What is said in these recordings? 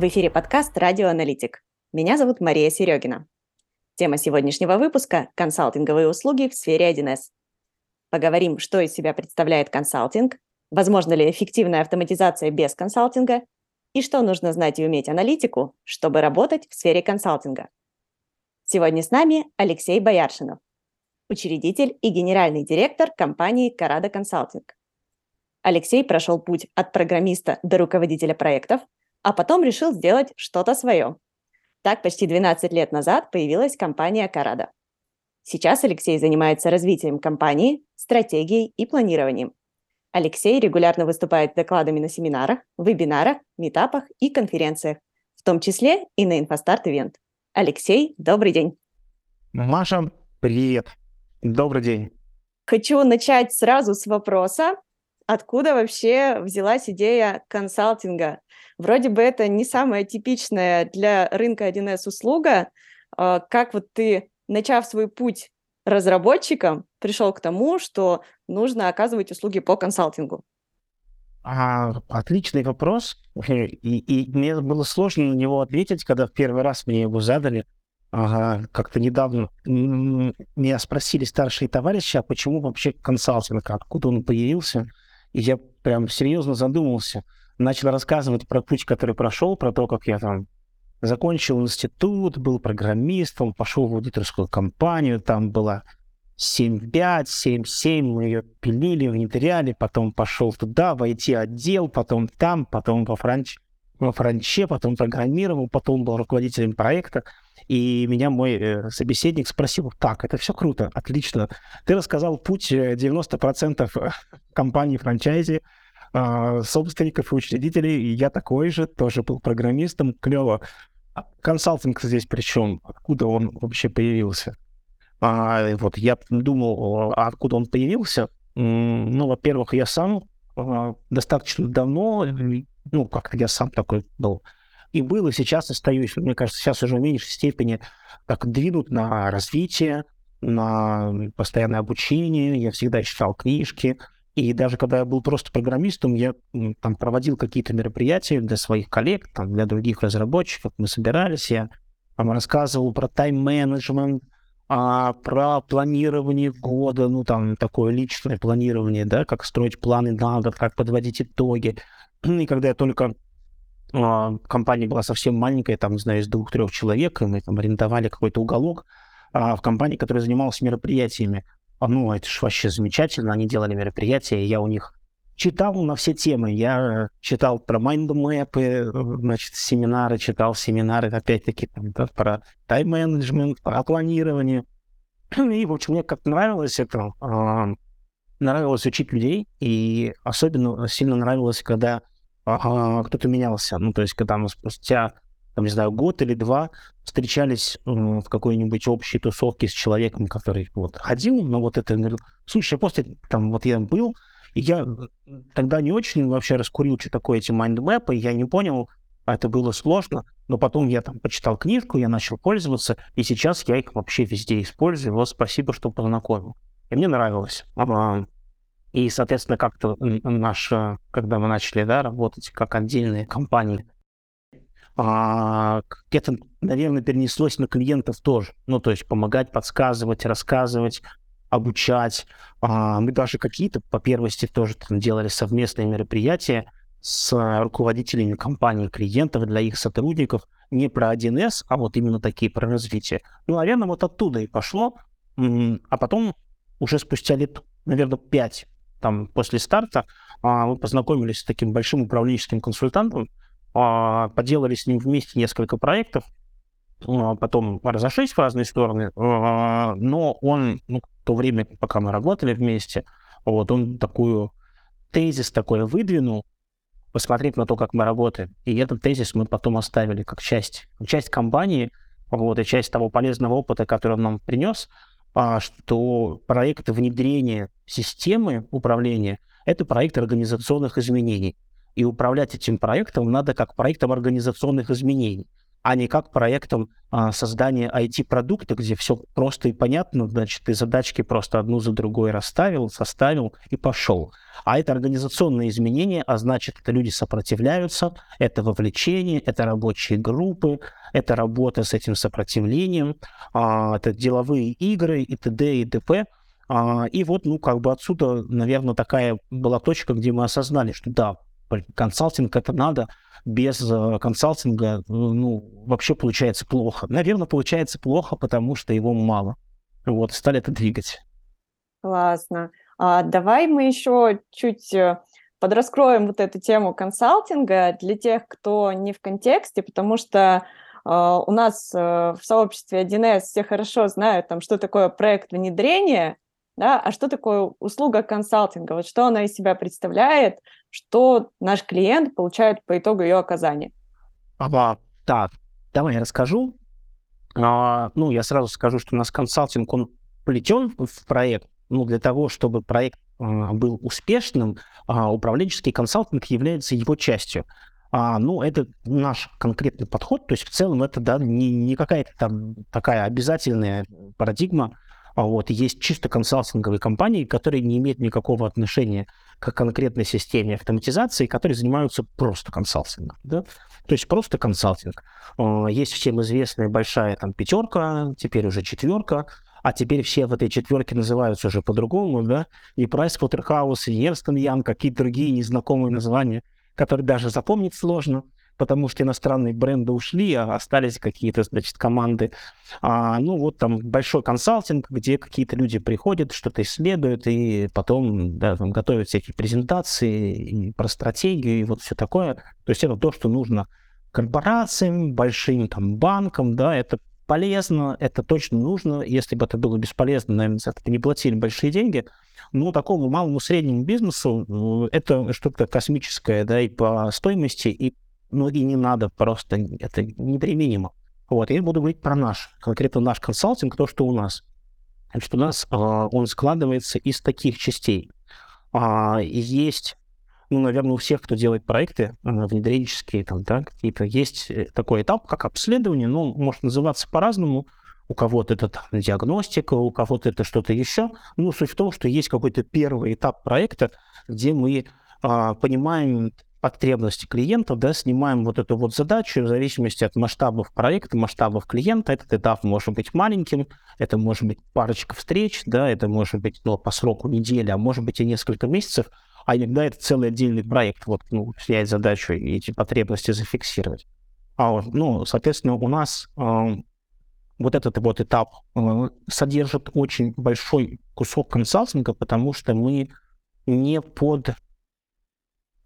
В эфире подкаст «Радиоаналитик». Меня зовут Мария Серегина. Тема сегодняшнего выпуска – консалтинговые услуги в сфере 1С. Поговорим, что из себя представляет консалтинг, возможно ли эффективная автоматизация без консалтинга и что нужно знать и уметь аналитику, чтобы работать в сфере консалтинга. Сегодня с нами Алексей Бояршинов, учредитель и генеральный директор компании «Карада Консалтинг». Алексей прошел путь от программиста до руководителя проектов – а потом решил сделать что-то свое. Так почти 12 лет назад появилась компания «Карада». Сейчас Алексей занимается развитием компании, стратегией и планированием. Алексей регулярно выступает докладами на семинарах, вебинарах, метапах и конференциях, в том числе и на InfoStart Event. Алексей, добрый день. Маша, привет. Добрый день. Хочу начать сразу с вопроса, откуда вообще взялась идея консалтинга? Вроде бы это не самая типичная для рынка 1С услуга. А, как вот ты, начав свой путь разработчиком, пришел к тому, что нужно оказывать услуги по консалтингу? А, отличный вопрос. И, и мне было сложно на него ответить, когда в первый раз мне его задали. Ага, как-то недавно меня спросили старшие товарищи, а почему вообще консалтинг, откуда он появился? И я прям серьезно задумался – начал рассказывать про путь, который прошел, про то, как я там закончил институт, был программистом, пошел в аудиторскую компанию, там была 7.5, 7.7, мы ее пилили, внедряли, потом пошел туда, в IT-отдел, потом там, потом во, франч... во франче, потом программировал, потом был руководителем проекта. И меня мой э, собеседник спросил, так, это все круто, отлично. Ты рассказал путь 90% э, компании франчайзи, а, собственников и учредителей, и я такой же, тоже был программистом, клево. А консалтинг здесь причем, откуда он вообще появился? А, вот я думал, а откуда он появился. Ну, во-первых, я сам достаточно давно, ну, как я сам такой был, и был, и сейчас остаюсь, мне кажется, сейчас уже в меньшей степени так двинут на развитие, на постоянное обучение. Я всегда читал книжки, и даже когда я был просто программистом, я там проводил какие-то мероприятия для своих коллег, там, для других разработчиков. Мы собирались, я там, рассказывал про тайм-менеджмент, а, про планирование года, ну, там, такое личное планирование, да, как строить планы на год, как подводить итоги. И когда я только а, компания была совсем маленькая, там, не знаю, из двух-трех человек, и мы там арендовали какой-то уголок а, в компании, которая занималась мероприятиями. А, ну, это же вообще замечательно, они делали мероприятия, я у них читал на все темы. Я читал про майндмэпы, значит, семинары, читал семинары, опять-таки, там, да, про тайм-менеджмент, про планирование. И, в общем, мне как нравилось это, э, нравилось учить людей, и особенно сильно нравилось, когда э, кто-то менялся. Ну, то есть, когда мы спустя там, не знаю, год или два встречались э, в какой-нибудь общей тусовке с человеком, который вот ходил, но вот это, слушай, после там вот я был, я тогда не очень вообще раскурил, что такое эти майндмэпы, я не понял, а это было сложно, но потом я там почитал книжку, я начал пользоваться, и сейчас я их вообще везде использую. Вот спасибо, что познакомил. И мне нравилось. И, соответственно, как-то наш, когда мы начали да, работать как отдельные компании, а, это, наверное, перенеслось на клиентов тоже. Ну, то есть помогать, подсказывать, рассказывать, обучать. А, мы даже какие-то, по первости, тоже там делали совместные мероприятия с руководителями компаний клиентов для их сотрудников. Не про 1С, а вот именно такие про развитие. Ну, наверное, вот оттуда и пошло. А потом, уже спустя лет, наверное, пять там, после старта, а, мы познакомились с таким большим управленческим консультантом, а, поделали с ним вместе несколько проектов, потом разошлись в разные стороны, но он, ну, то время, пока мы работали вместе, вот он такую тезис такой выдвинул, посмотреть на то, как мы работаем. И этот тезис мы потом оставили как часть, часть компании, вот, и часть того полезного опыта, который он нам принес, что проект внедрения системы управления – это проект организационных изменений. И управлять этим проектом надо как проектом организационных изменений. А не как проектом а, создания IT-продукта, где все просто и понятно, значит, ты задачки просто одну за другой расставил, составил и пошел. А это организационные изменения, а значит, это люди сопротивляются, это вовлечение, это рабочие группы, это работа с этим сопротивлением, а, это деловые игры и т.д. и т.п. А, и вот, ну, как бы отсюда, наверное, такая была точка, где мы осознали, что да, консалтинг это надо, без э, консалтинга, ну, вообще получается плохо. Наверное, получается плохо, потому что его мало. Вот, стали это двигать. Классно. А, давай мы еще чуть э, подраскроем вот эту тему консалтинга для тех, кто не в контексте, потому что Uh, у нас uh, в сообществе 1С все хорошо знают, там, что такое проект внедрения, да, а что такое услуга консалтинга, вот что она из себя представляет, что наш клиент получает по итогу ее оказания. Ага, так, давай я расскажу. А, ну, я сразу скажу, что у нас консалтинг, он плетен в проект, ну, для того, чтобы проект а, был успешным, а, управленческий консалтинг является его частью. А, ну, это наш конкретный подход, то есть в целом это да, не, не какая-то там такая обязательная парадигма, вот есть чисто консалтинговые компании, которые не имеют никакого отношения к конкретной системе автоматизации, которые занимаются просто консалтингом. Да? То есть просто консалтинг. А, есть всем известная большая там пятерка, теперь уже четверка, а теперь все в этой четверке называются уже по-другому, да, и Pricewaterhouse, и Ernst Young, какие-то другие незнакомые названия, которые даже запомнить сложно потому что иностранные бренды ушли, а остались какие-то, значит, команды. А, ну, вот там большой консалтинг, где какие-то люди приходят, что-то исследуют, и потом да, там, готовят всякие презентации и про стратегию, и вот все такое. То есть это то, что нужно корпорациям, большим там банкам, да, это полезно, это точно нужно. Если бы это было бесполезно, наверное, за это не платили большие деньги. Но такому малому среднему бизнесу э, это что-то космическое, да, и по стоимости, и ну и не надо, просто это неприменимо. Вот, я буду говорить про наш, конкретно наш консалтинг, то, что у нас. Значит, у нас э, он складывается из таких частей. А, есть, ну, наверное, у всех, кто делает проекты э, внедренческие, там, да, какие-то, есть э, такой этап, как обследование, ну, может называться по-разному. У кого-то это там, диагностика, у кого-то это что-то еще. Ну, суть в том, что есть какой-то первый этап проекта, где мы а, понимаем потребности клиентов, да, снимаем вот эту вот задачу в зависимости от масштабов проекта, масштабов клиента. Этот этап может быть маленьким, это может быть парочка встреч, да, это может быть ну, по сроку недели, а может быть и несколько месяцев, а иногда это целый отдельный проект, вот, ну, снять задачу и эти потребности зафиксировать. А ну, соответственно, у нас э, вот этот вот этап э, содержит очень большой кусок консалтинга, потому что мы не под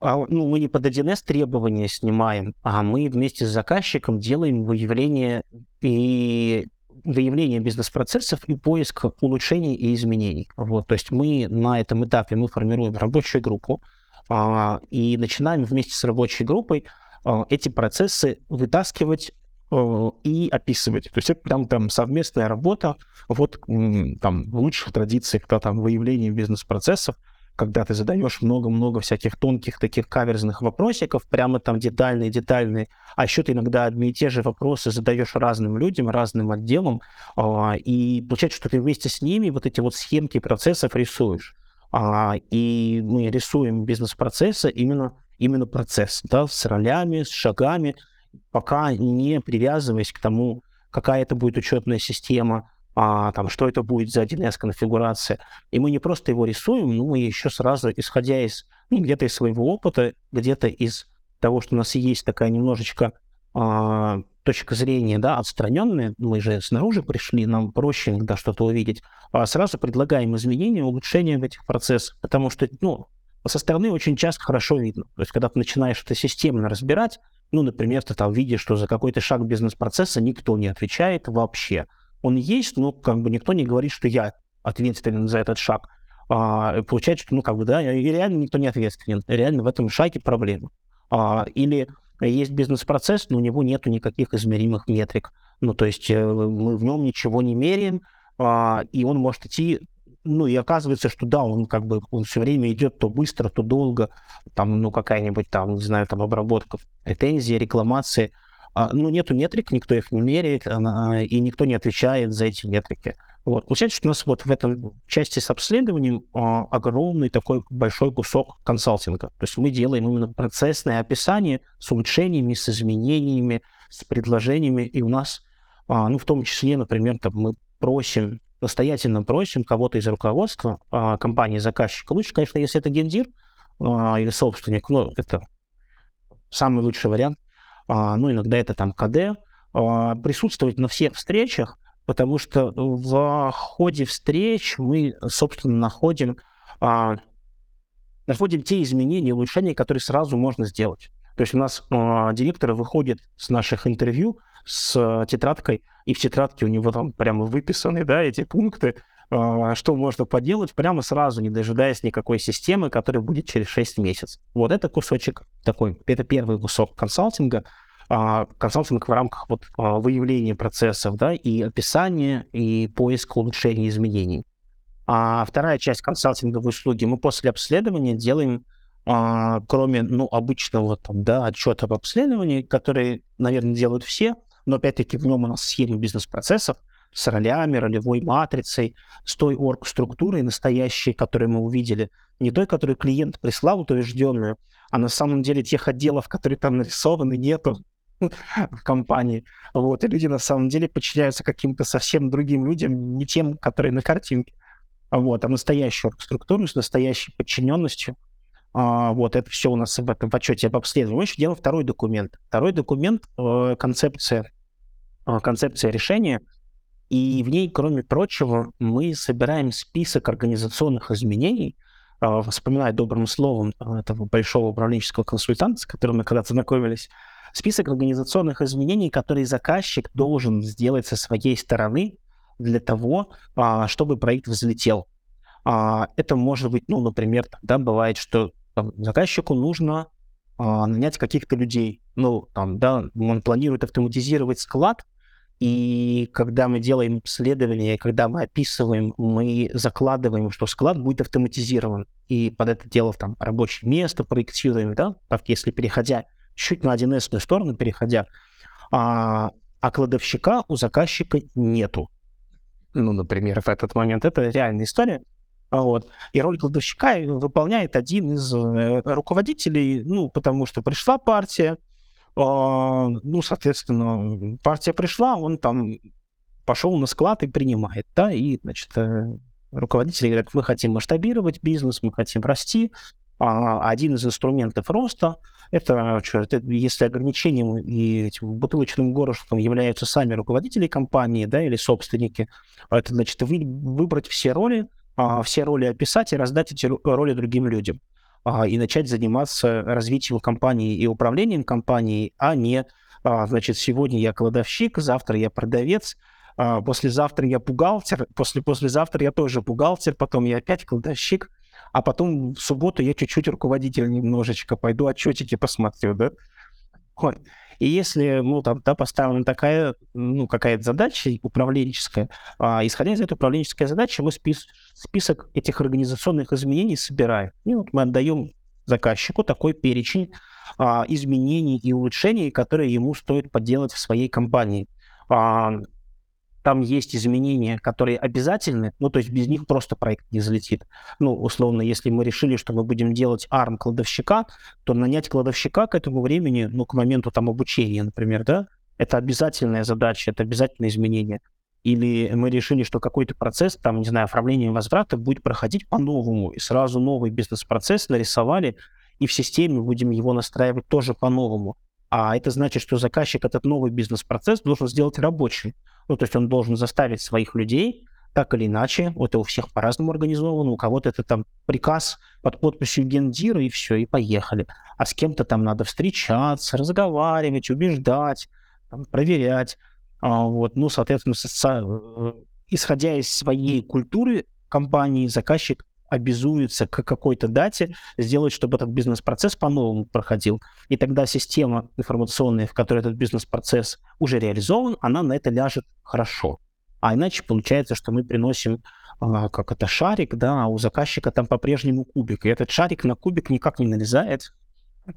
ну, мы не под 1С требования снимаем, а мы вместе с заказчиком делаем выявление и выявление бизнес-процессов и поиск улучшений и изменений. Вот, то есть мы на этом этапе мы формируем рабочую группу а, и начинаем вместе с рабочей группой а, эти процессы вытаскивать а, и описывать. То есть это прям там совместная работа, вот там в лучших традициях, да, там выявление бизнес-процессов, когда ты задаешь много-много всяких тонких таких каверзных вопросиков, прямо там детальные-детальные, а еще ты иногда одни и те же вопросы задаешь разным людям, разным отделам, а, и получается, что ты вместе с ними вот эти вот схемки процессов рисуешь. А, и мы рисуем бизнес-процессы именно, именно процесс, да, с ролями, с шагами, пока не привязываясь к тому, какая это будет учетная система, а, там, что это будет за 1С конфигурация. И мы не просто его рисуем, но мы еще сразу, исходя из, ну, где-то из своего опыта, где-то из того, что у нас есть такая немножечко а, точка зрения, да, отстраненная, мы же снаружи пришли, нам проще иногда что-то увидеть, а сразу предлагаем изменения, улучшения в этих процессах, потому что, ну, со стороны очень часто хорошо видно. То есть, когда ты начинаешь это системно разбирать, ну, например, ты там видишь, что за какой-то шаг бизнес-процесса никто не отвечает вообще – он есть, но как бы никто не говорит, что я ответственен за этот шаг. А, получается, что, ну, как бы, да, и реально никто не ответственен. Реально в этом шаге проблема. А, или есть бизнес-процесс, но у него нету никаких измеримых метрик. Ну, то есть э, мы в нем ничего не меряем, а, и он может идти ну, и оказывается, что да, он как бы, он все время идет то быстро, то долго, там, ну, какая-нибудь там, не знаю, там, обработка претензии, рекламации, ну, нету метрик, никто их не меряет, и никто не отвечает за эти метрики. Вот. Получается, что у нас вот в этом части с обследованием а, огромный такой большой кусок консалтинга. То есть мы делаем именно процессное описание с улучшениями, с изменениями, с предложениями, и у нас, а, ну, в том числе, например, там, мы просим, настоятельно просим кого-то из руководства а, компании заказчика. Лучше, конечно, если это гендир а, или собственник, но это самый лучший вариант а, ну, иногда это там КД, а, присутствовать на всех встречах, потому что в ходе встреч мы, собственно, находим, а, находим те изменения, улучшения, которые сразу можно сделать. То есть у нас директоры выходят с наших интервью с тетрадкой, и в тетрадке у него там прямо выписаны, да, эти пункты, что можно поделать прямо сразу, не дожидаясь никакой системы, которая будет через 6 месяцев. Вот это кусочек такой, это первый кусок консалтинга, а, консалтинг в рамках вот, а, выявления процессов, да, и описания, и поиска улучшения изменений. А вторая часть консалтинговой услуги мы после обследования делаем, а, кроме, ну, обычного там, да, отчета об обследовании, который, наверное, делают все, но опять-таки в нем у нас схема бизнес-процессов с ролями, ролевой матрицей, с той орг-структурой настоящей, которую мы увидели, не той, которую клиент прислал утвержденную, а на самом деле тех отделов, которые там нарисованы, нету в компании. Вот, и люди на самом деле подчиняются каким-то совсем другим людям, не тем, которые на картинке. Вот, а настоящую структуру с настоящей подчиненностью. А, вот, это все у нас в этом в отчете об обследовании. Мы еще делаем второй документ. Второй документ э, концепция, э, концепция решения. И в ней, кроме прочего, мы собираем список организационных изменений, э, вспоминая добрым словом э, этого большого управленческого консультанта, с которым мы когда-то знакомились, список организационных изменений, которые заказчик должен сделать со своей стороны для того, а, чтобы проект взлетел. А, это может быть, ну, например, да, бывает, что заказчику нужно а, нанять каких-то людей. Ну, там, да, он планирует автоматизировать склад, и когда мы делаем исследование, когда мы описываем, мы закладываем, что склад будет автоматизирован. И под это дело там рабочее место проектируем, да, так если переходя чуть на 1С сторону переходя, а, а кладовщика у заказчика нету. Ну, например, в этот момент. Это реальная история. Вот. И роль кладовщика выполняет один из э, руководителей, ну, потому что пришла партия, ну, соответственно, партия пришла, он там пошел на склад и принимает, да, и, значит, э, руководители говорят, мы хотим масштабировать бизнес, мы хотим расти, а один из инструментов роста это, это если ограничением и этим бутылочным горлышком являются сами руководители компании, да, или собственники, это значит вы, выбрать все роли, а, все роли описать и раздать эти роли другим людям а, и начать заниматься развитием компании и управлением компанией, а не, а, значит, сегодня я кладовщик, завтра я продавец, а, послезавтра я бухгалтер, после послезавтра я тоже бухгалтер, потом я опять кладовщик – а потом в субботу я чуть-чуть руководитель немножечко, пойду отчетики посмотрю, да. Вот. И если, ну, там, да, поставлена такая, ну, какая-то задача управленческая, а, исходя из этой управленческой задачи, мы спис список этих организационных изменений собираем. И вот мы отдаем заказчику такой перечень а, изменений и улучшений, которые ему стоит поделать в своей компании. А, там есть изменения, которые обязательны, ну, то есть без них просто проект не залетит. Ну, условно, если мы решили, что мы будем делать ARM кладовщика, то нанять кладовщика к этому времени, ну, к моменту там обучения, например, да, это обязательная задача, это обязательное изменение. Или мы решили, что какой-то процесс, там, не знаю, оформление возврата будет проходить по-новому, и сразу новый бизнес-процесс нарисовали, и в системе будем его настраивать тоже по-новому. А это значит, что заказчик этот новый бизнес-процесс должен сделать рабочий. Ну, то есть он должен заставить своих людей так или иначе, это у всех по-разному организовано, у кого-то это там приказ под подписью гендира, и все, и поехали. А с кем-то там надо встречаться, разговаривать, убеждать, там, проверять. А, вот, ну, соответственно, со, со, э, исходя из своей культуры компании, заказчик обязуется к какой-то дате сделать, чтобы этот бизнес-процесс по-новому проходил. И тогда система информационная, в которой этот бизнес-процесс уже реализован, она на это ляжет хорошо. А иначе получается, что мы приносим а, как это шарик, да, а у заказчика там по-прежнему кубик. И этот шарик на кубик никак не налезает.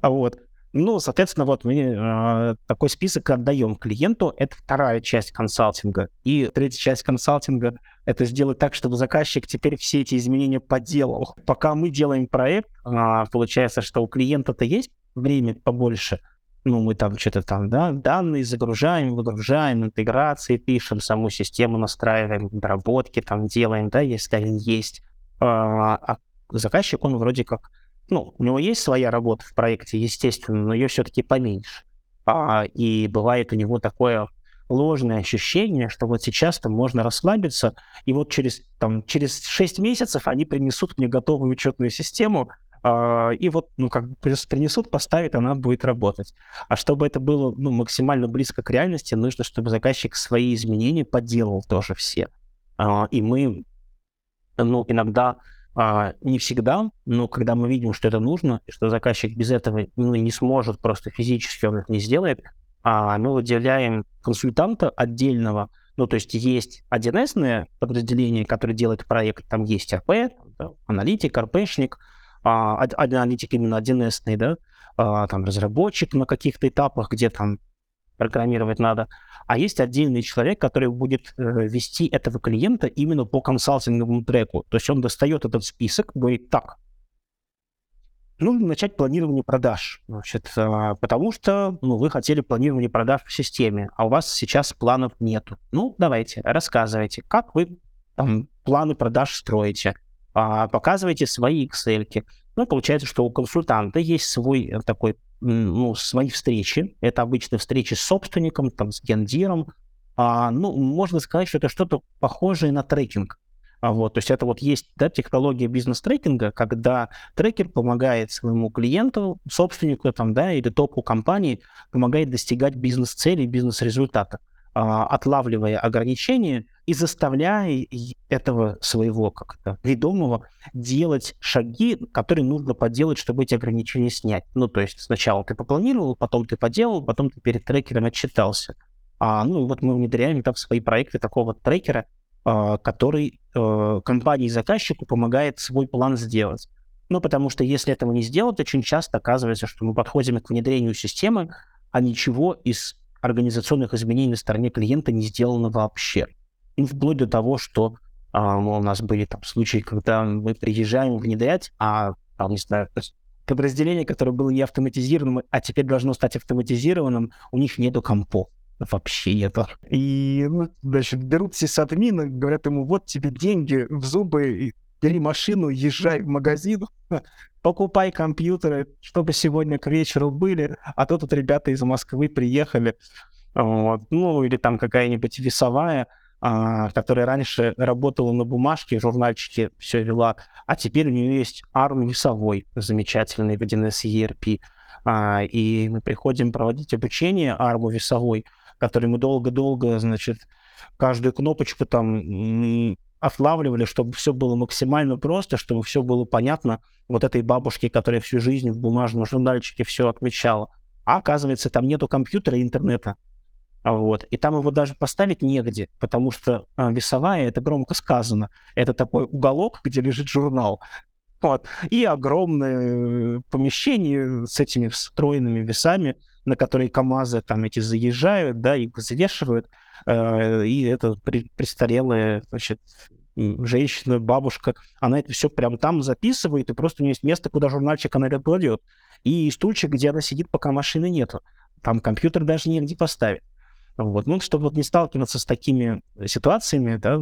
А вот Ну, соответственно, вот мы э, такой список отдаем клиенту. Это вторая часть консалтинга. И третья часть консалтинга — это сделать так, чтобы заказчик теперь все эти изменения поделал. Пока мы делаем проект, э, получается, что у клиента-то есть время побольше. Ну, мы там что-то там, да, данные загружаем, выгружаем, интеграции пишем, саму систему настраиваем, доработки там делаем, да, если они есть. А, а заказчик, он вроде как ну, у него есть своя работа в проекте, естественно, но ее все-таки поменьше. А, и бывает у него такое ложное ощущение, что вот сейчас-то можно расслабиться, и вот через, там, через 6 месяцев они принесут мне готовую учетную систему, а, и вот, ну, как принесут, поставят, она будет работать. А чтобы это было, ну, максимально близко к реальности, нужно, чтобы заказчик свои изменения подделал тоже все. А, и мы, ну, иногда а, не всегда, но когда мы видим, что это нужно, что заказчик без этого ну, не сможет, просто физически он это не сделает, а мы выделяем консультанта отдельного, ну, то есть есть 1С подразделение, которое делает проект, там есть АП, да, аналитик, РПшник, а, аналитик именно 1С, да, а, там разработчик на каких-то этапах, где там программировать надо, а есть отдельный человек, который будет э, вести этого клиента именно по консалтинговому треку. То есть он достает этот список, говорит, так, нужно начать планирование продаж, значит, э, потому что ну, вы хотели планирование продаж в системе, а у вас сейчас планов нету. Ну, давайте, рассказывайте, как вы там, планы продаж строите, э, показывайте свои Excel. Ну, получается, что у консультанта есть свой э, такой ну, свои встречи. Это обычно встречи с собственником, там, с гендиром. А, ну, можно сказать, что это что-то похожее на трекинг. А вот, то есть это вот есть да, технология бизнес-трекинга, когда трекер помогает своему клиенту, собственнику там, да, или топу компании, помогает достигать бизнес-целей, бизнес-результата. А, отлавливая ограничения и заставляя этого своего как-то ведомого делать шаги, которые нужно поделать, чтобы эти ограничения снять. Ну, то есть сначала ты попланировал, потом ты поделал, потом ты перед трекером отчитался. А, ну, вот мы внедряем там свои проекты такого трекера, а, который а, компании-заказчику помогает свой план сделать. Ну, потому что если этого не сделать, очень часто оказывается, что мы подходим к внедрению системы, а ничего из организационных изменений на стороне клиента не сделано вообще. И вплоть до того, что а, у нас были там случаи, когда мы приезжаем внедрять, а там, не знаю, подразделение, которое было не автоматизированным, а теперь должно стать автоматизированным, у них нету компов. Вообще нету. И, ну, значит, берут все админа, говорят ему, вот тебе деньги в зубы, бери машину, езжай в магазин, покупай компьютеры, чтобы сегодня к вечеру были, а то тут ребята из Москвы приехали, вот. ну или там какая-нибудь весовая, а, которая раньше работала на бумажке, журнальчики все вела, а теперь у нее есть ARM весовой, замечательный в 1С ERP, а, и мы приходим проводить обучение ARM весовой, который мы долго-долго, значит, каждую кнопочку там отлавливали, чтобы все было максимально просто, чтобы все было понятно вот этой бабушке, которая всю жизнь в бумажном журнальчике все отмечала. А оказывается, там нету компьютера и интернета. Вот. И там его даже поставить негде, потому что а, весовая, это громко сказано, это такой уголок, где лежит журнал. Вот. И огромное помещение с этими встроенными весами, на которые КАМАЗы там эти заезжают, да, и взвешивают. Э, и это престарелая, значит, женщина, бабушка, она это все прям там записывает, и просто у нее есть место, куда журнальчик она это кладет. И стульчик, где она сидит, пока машины нету. Там компьютер даже негде поставить. Вот. Ну, чтобы вот не сталкиваться с такими ситуациями, да,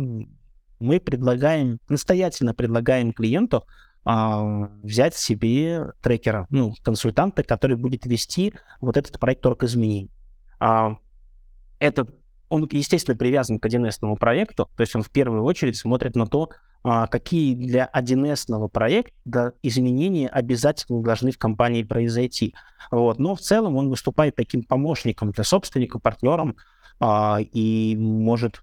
мы предлагаем, настоятельно предлагаем клиенту а, взять себе трекера, ну, консультанта, который будет вести вот этот проект торг изменений. А, это он, естественно, привязан к 1С проекту, то есть он в первую очередь смотрит на то, а, какие для 1С проекта изменения обязательно должны в компании произойти. Вот. Но в целом он выступает таким помощником для собственника, партнером а, и может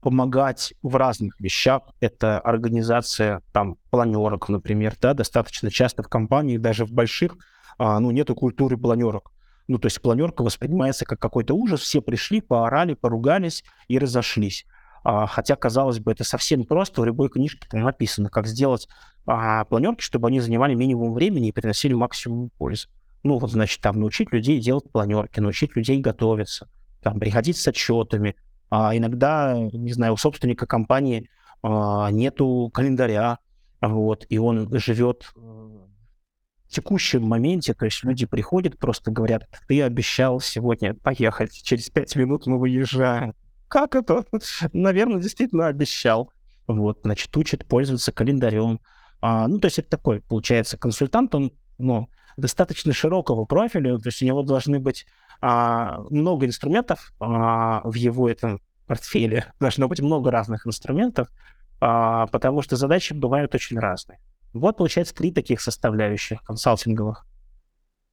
помогать в разных вещах. Это организация там планерок, например, да, достаточно часто в компаниях, даже в больших, а, ну, нету культуры планерок. Ну, то есть планерка воспринимается как какой-то ужас, все пришли, поорали, поругались и разошлись. А, хотя, казалось бы, это совсем просто, в любой книжке там написано, как сделать а, планерки, чтобы они занимали минимум времени и приносили максимум пользы. Ну, вот, значит, там научить людей делать планерки, научить людей готовиться, там, приходить с отчетами. А иногда, не знаю, у собственника компании а, нету календаря, вот, и он живет в текущем моменте, то есть люди приходят, просто говорят, ты обещал сегодня поехать, через пять минут мы выезжаем. Как это? Наверное, действительно обещал. Вот, значит, учит пользоваться календарем. А, ну, то есть это такой, получается, консультант, он, ну, достаточно широкого профиля, то есть у него должны быть а, много инструментов а, в его этом портфеле, должно быть много разных инструментов, а, потому что задачи бывают очень разные. Вот, получается, три таких составляющих консалтинговых.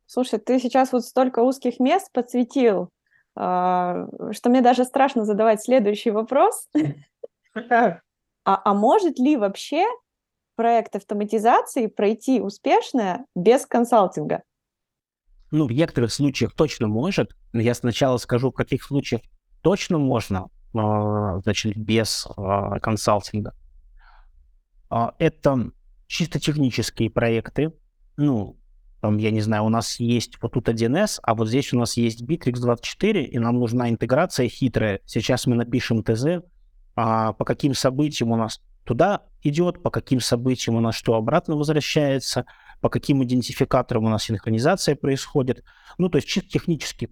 Слушай, ты сейчас вот столько узких мест подсветил, а, что мне даже страшно задавать следующий вопрос. А, а может ли вообще проект автоматизации пройти успешно без консалтинга? Ну, в некоторых случаях точно может. Но я сначала скажу, в каких случаях точно можно, а, значит, без а, консалтинга. Это чисто технические проекты. Ну, там, я не знаю, у нас есть вот тут 1С, а вот здесь у нас есть Bittrex 24, и нам нужна интеграция хитрая. Сейчас мы напишем ТЗ, а, по каким событиям у нас туда идет, по каким событиям у нас что обратно возвращается, по каким идентификаторам у нас синхронизация происходит. Ну, то есть чисто технический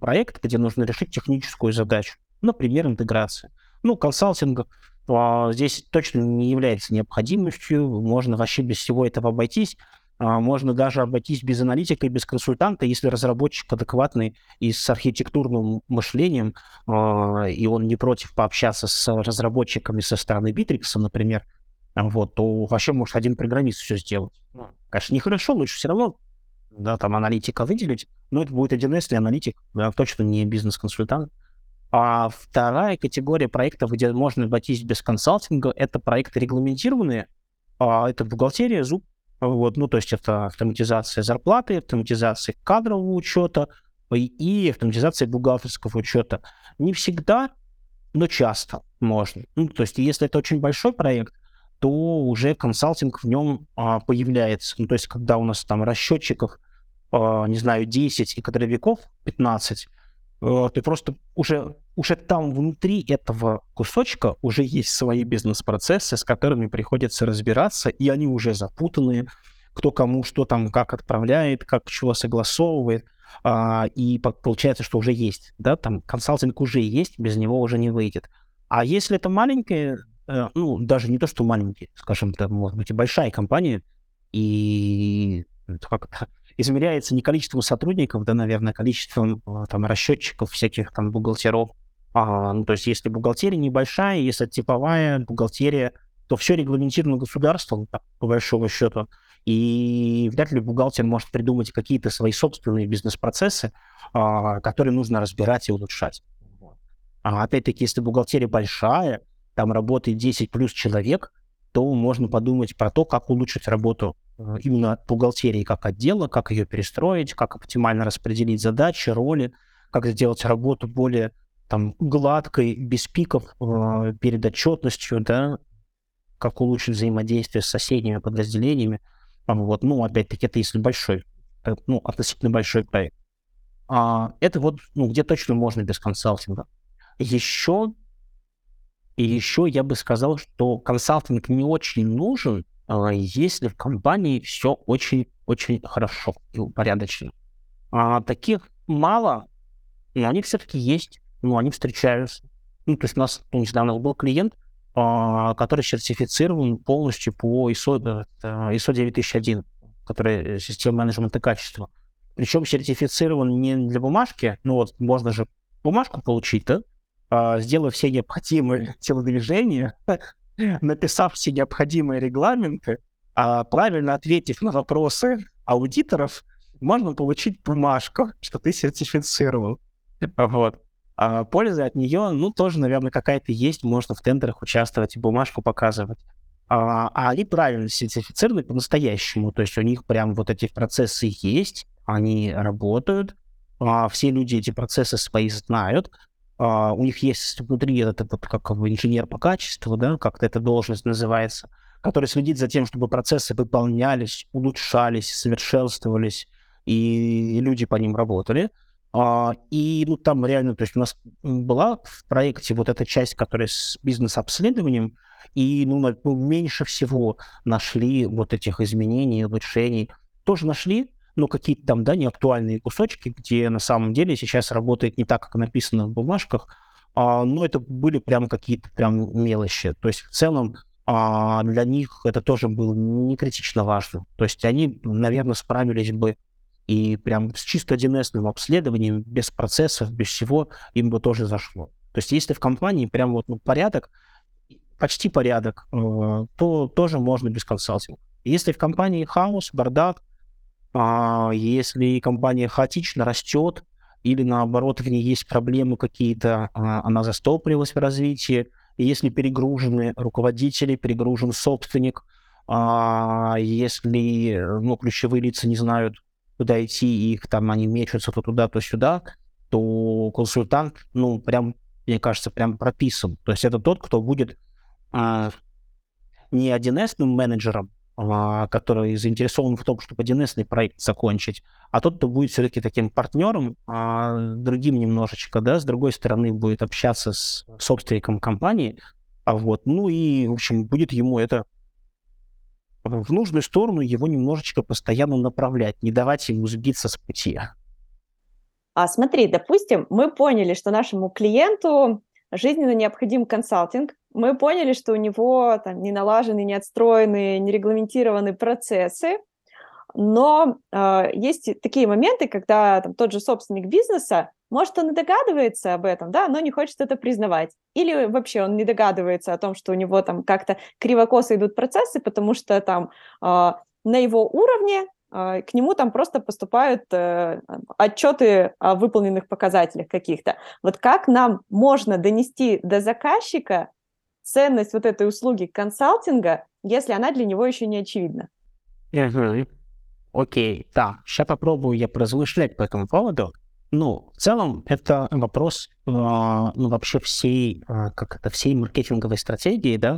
проект, где нужно решить техническую задачу. Например, интеграция. Ну, консалтинг здесь точно не является необходимостью, можно вообще без всего этого обойтись. А, можно даже обойтись без аналитика и без консультанта, если разработчик адекватный и с архитектурным мышлением, а, и он не против пообщаться с разработчиками со стороны Bittrex, например, вот, то вообще может один программист все сделать. Конечно, нехорошо, лучше все равно да, там аналитика выделить, но это будет 1С и аналитик, да, точно не бизнес-консультант. А вторая категория проектов, где можно обойтись без консалтинга, это проекты регламентированные, а это бухгалтерия, зуб, вот, ну, то есть это автоматизация зарплаты, автоматизация кадрового учета и автоматизация бухгалтерского учета. Не всегда, но часто можно. Ну, то есть если это очень большой проект, то уже консалтинг в нем а, появляется. Ну, то есть когда у нас там расчетчиков, а, не знаю, 10 и кадровиков 15, Э, ты просто уже, уже там внутри этого кусочка уже есть свои бизнес-процессы, с которыми приходится разбираться, и они уже запутанные, кто кому что там как отправляет, как чего согласовывает, а, и получается, что уже есть, да, там консалтинг уже есть, без него уже не выйдет. А если это маленькая, э, ну, даже не то, что маленький, скажем, это может быть и большая компания, и как измеряется не количеством сотрудников, да, наверное, а количеством а, там расчетчиков, всяких там бухгалтеров. А, ну, то есть если бухгалтерия небольшая, если типовая бухгалтерия, то все регламентировано государством, по большому счету, и вряд ли бухгалтер может придумать какие-то свои собственные бизнес-процессы, а, которые нужно разбирать и улучшать. А опять-таки, если бухгалтерия большая, там работает 10 плюс человек, то можно подумать про то, как улучшить работу Э, именно бухгалтерии как отдела, как ее перестроить, как оптимально распределить задачи, роли, как сделать работу более там, гладкой, без пиков э, перед отчетностью, да, как улучшить взаимодействие с соседними подразделениями. Вот, ну, опять-таки, это если большой, э, ну, относительно большой проект. А, это вот, ну, где точно можно без консалтинга. Еще, и еще я бы сказал, что консалтинг не очень нужен, а, если в компании все очень-очень хорошо и упорядочено. А таких мало, но они все-таки есть, ну, они встречаются. Ну, то есть у нас, ну, не знаю, у нас был клиент, а, который сертифицирован полностью по ISO, ISO 9001, который система менеджмента качества. Причем сертифицирован не для бумажки, ну вот можно же бумажку получить, да, а, сделав все необходимые телодвижения, написав все необходимые регламенты, а правильно ответив на вопросы аудиторов, можно получить бумажку, что ты сертифицировал. Вот. А польза от нее, ну, тоже, наверное, какая-то есть, можно в тендерах участвовать и бумажку показывать. А, а они правильно сертифицированы по-настоящему, то есть у них прям вот эти процессы есть, они работают, а все люди эти процессы свои знают, Uh, у них есть внутри это вот как инженер по качеству, да, как-то эта должность называется, который следит за тем, чтобы процессы выполнялись, улучшались, совершенствовались, и люди по ним работали. А, и ну, там реально, то есть у нас была в проекте вот эта часть, которая с бизнес-обследованием, и ну, ну, меньше всего нашли вот этих изменений, улучшений. Тоже нашли, но какие-то там, да, неактуальные кусочки, где на самом деле сейчас работает не так, как написано в бумажках, а, но это были прям какие-то прям мелочи. То есть в целом а, для них это тоже было не критично важно. То есть они, наверное, справились бы и прям с чисто 1С обследованием, без процессов, без всего, им бы тоже зашло. То есть если в компании прям вот ну, порядок, почти порядок, э, то тоже можно без консалтинга. Если в компании хаос, бардак, а, если компания хаотично растет, или наоборот в ней есть проблемы какие-то, а, она застопорилась в развитии, если перегружены руководители, перегружен собственник, а, если ну, ключевые лица не знают, куда идти, их там они мечутся то туда, то сюда, то консультант, ну, прям, мне кажется, прям прописан. То есть это тот, кто будет а, не 1С менеджером, а, который заинтересован в том, чтобы 1С проект закончить, а тот, кто будет все-таки таким партнером, а, другим немножечко, да, с другой стороны будет общаться с собственником компании, а вот, ну и, в общем, будет ему это в нужную сторону его немножечко постоянно направлять, не давать ему сбиться с пути. А смотри, допустим, мы поняли, что нашему клиенту жизненно необходим консалтинг, мы поняли, что у него там не налажены, не отстроены, не регламентированы процессы, но э, есть такие моменты, когда там, тот же собственник бизнеса, может, он и догадывается об этом, да, но не хочет это признавать. Или вообще он не догадывается о том, что у него там как-то кривокосо идут процессы, потому что там э, на его уровне э, к нему там просто поступают э, отчеты о выполненных показателях каких-то. Вот как нам можно донести до заказчика ценность вот этой услуги консалтинга, если она для него еще не очевидна? Окей, да, сейчас попробую я поразмышлять по этому поводу. Ну, в целом, это вопрос, э, ну, вообще всей, э, как это, всей маркетинговой стратегии, да,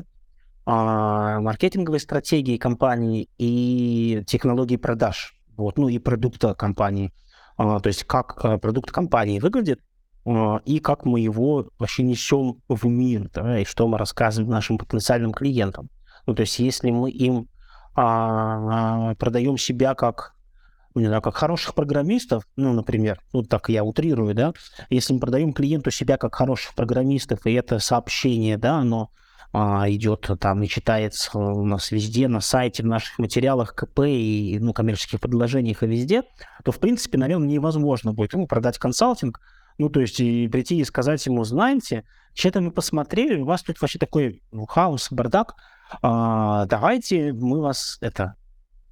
э, маркетинговой стратегии компании и технологии продаж, вот, ну, и продукта компании. То есть, как э, продукт компании выглядит, и как мы его вообще несем в мир, да, и что мы рассказываем нашим потенциальным клиентам. Ну, то есть, если мы им а, а, продаем себя как не знаю, как хороших программистов, ну, например, ну, так я утрирую, да, если мы продаем клиенту себя как хороших программистов, и это сообщение, да, оно а, идет там и читается у нас везде, на сайте, в наших материалах КП и, ну, коммерческих предложениях и везде, то, в принципе, наверное, невозможно будет ему продать консалтинг, ну, то есть и прийти и сказать ему, знаете, что-то мы посмотрели, у вас тут вообще такой ну, хаос, бардак, а, давайте мы вас это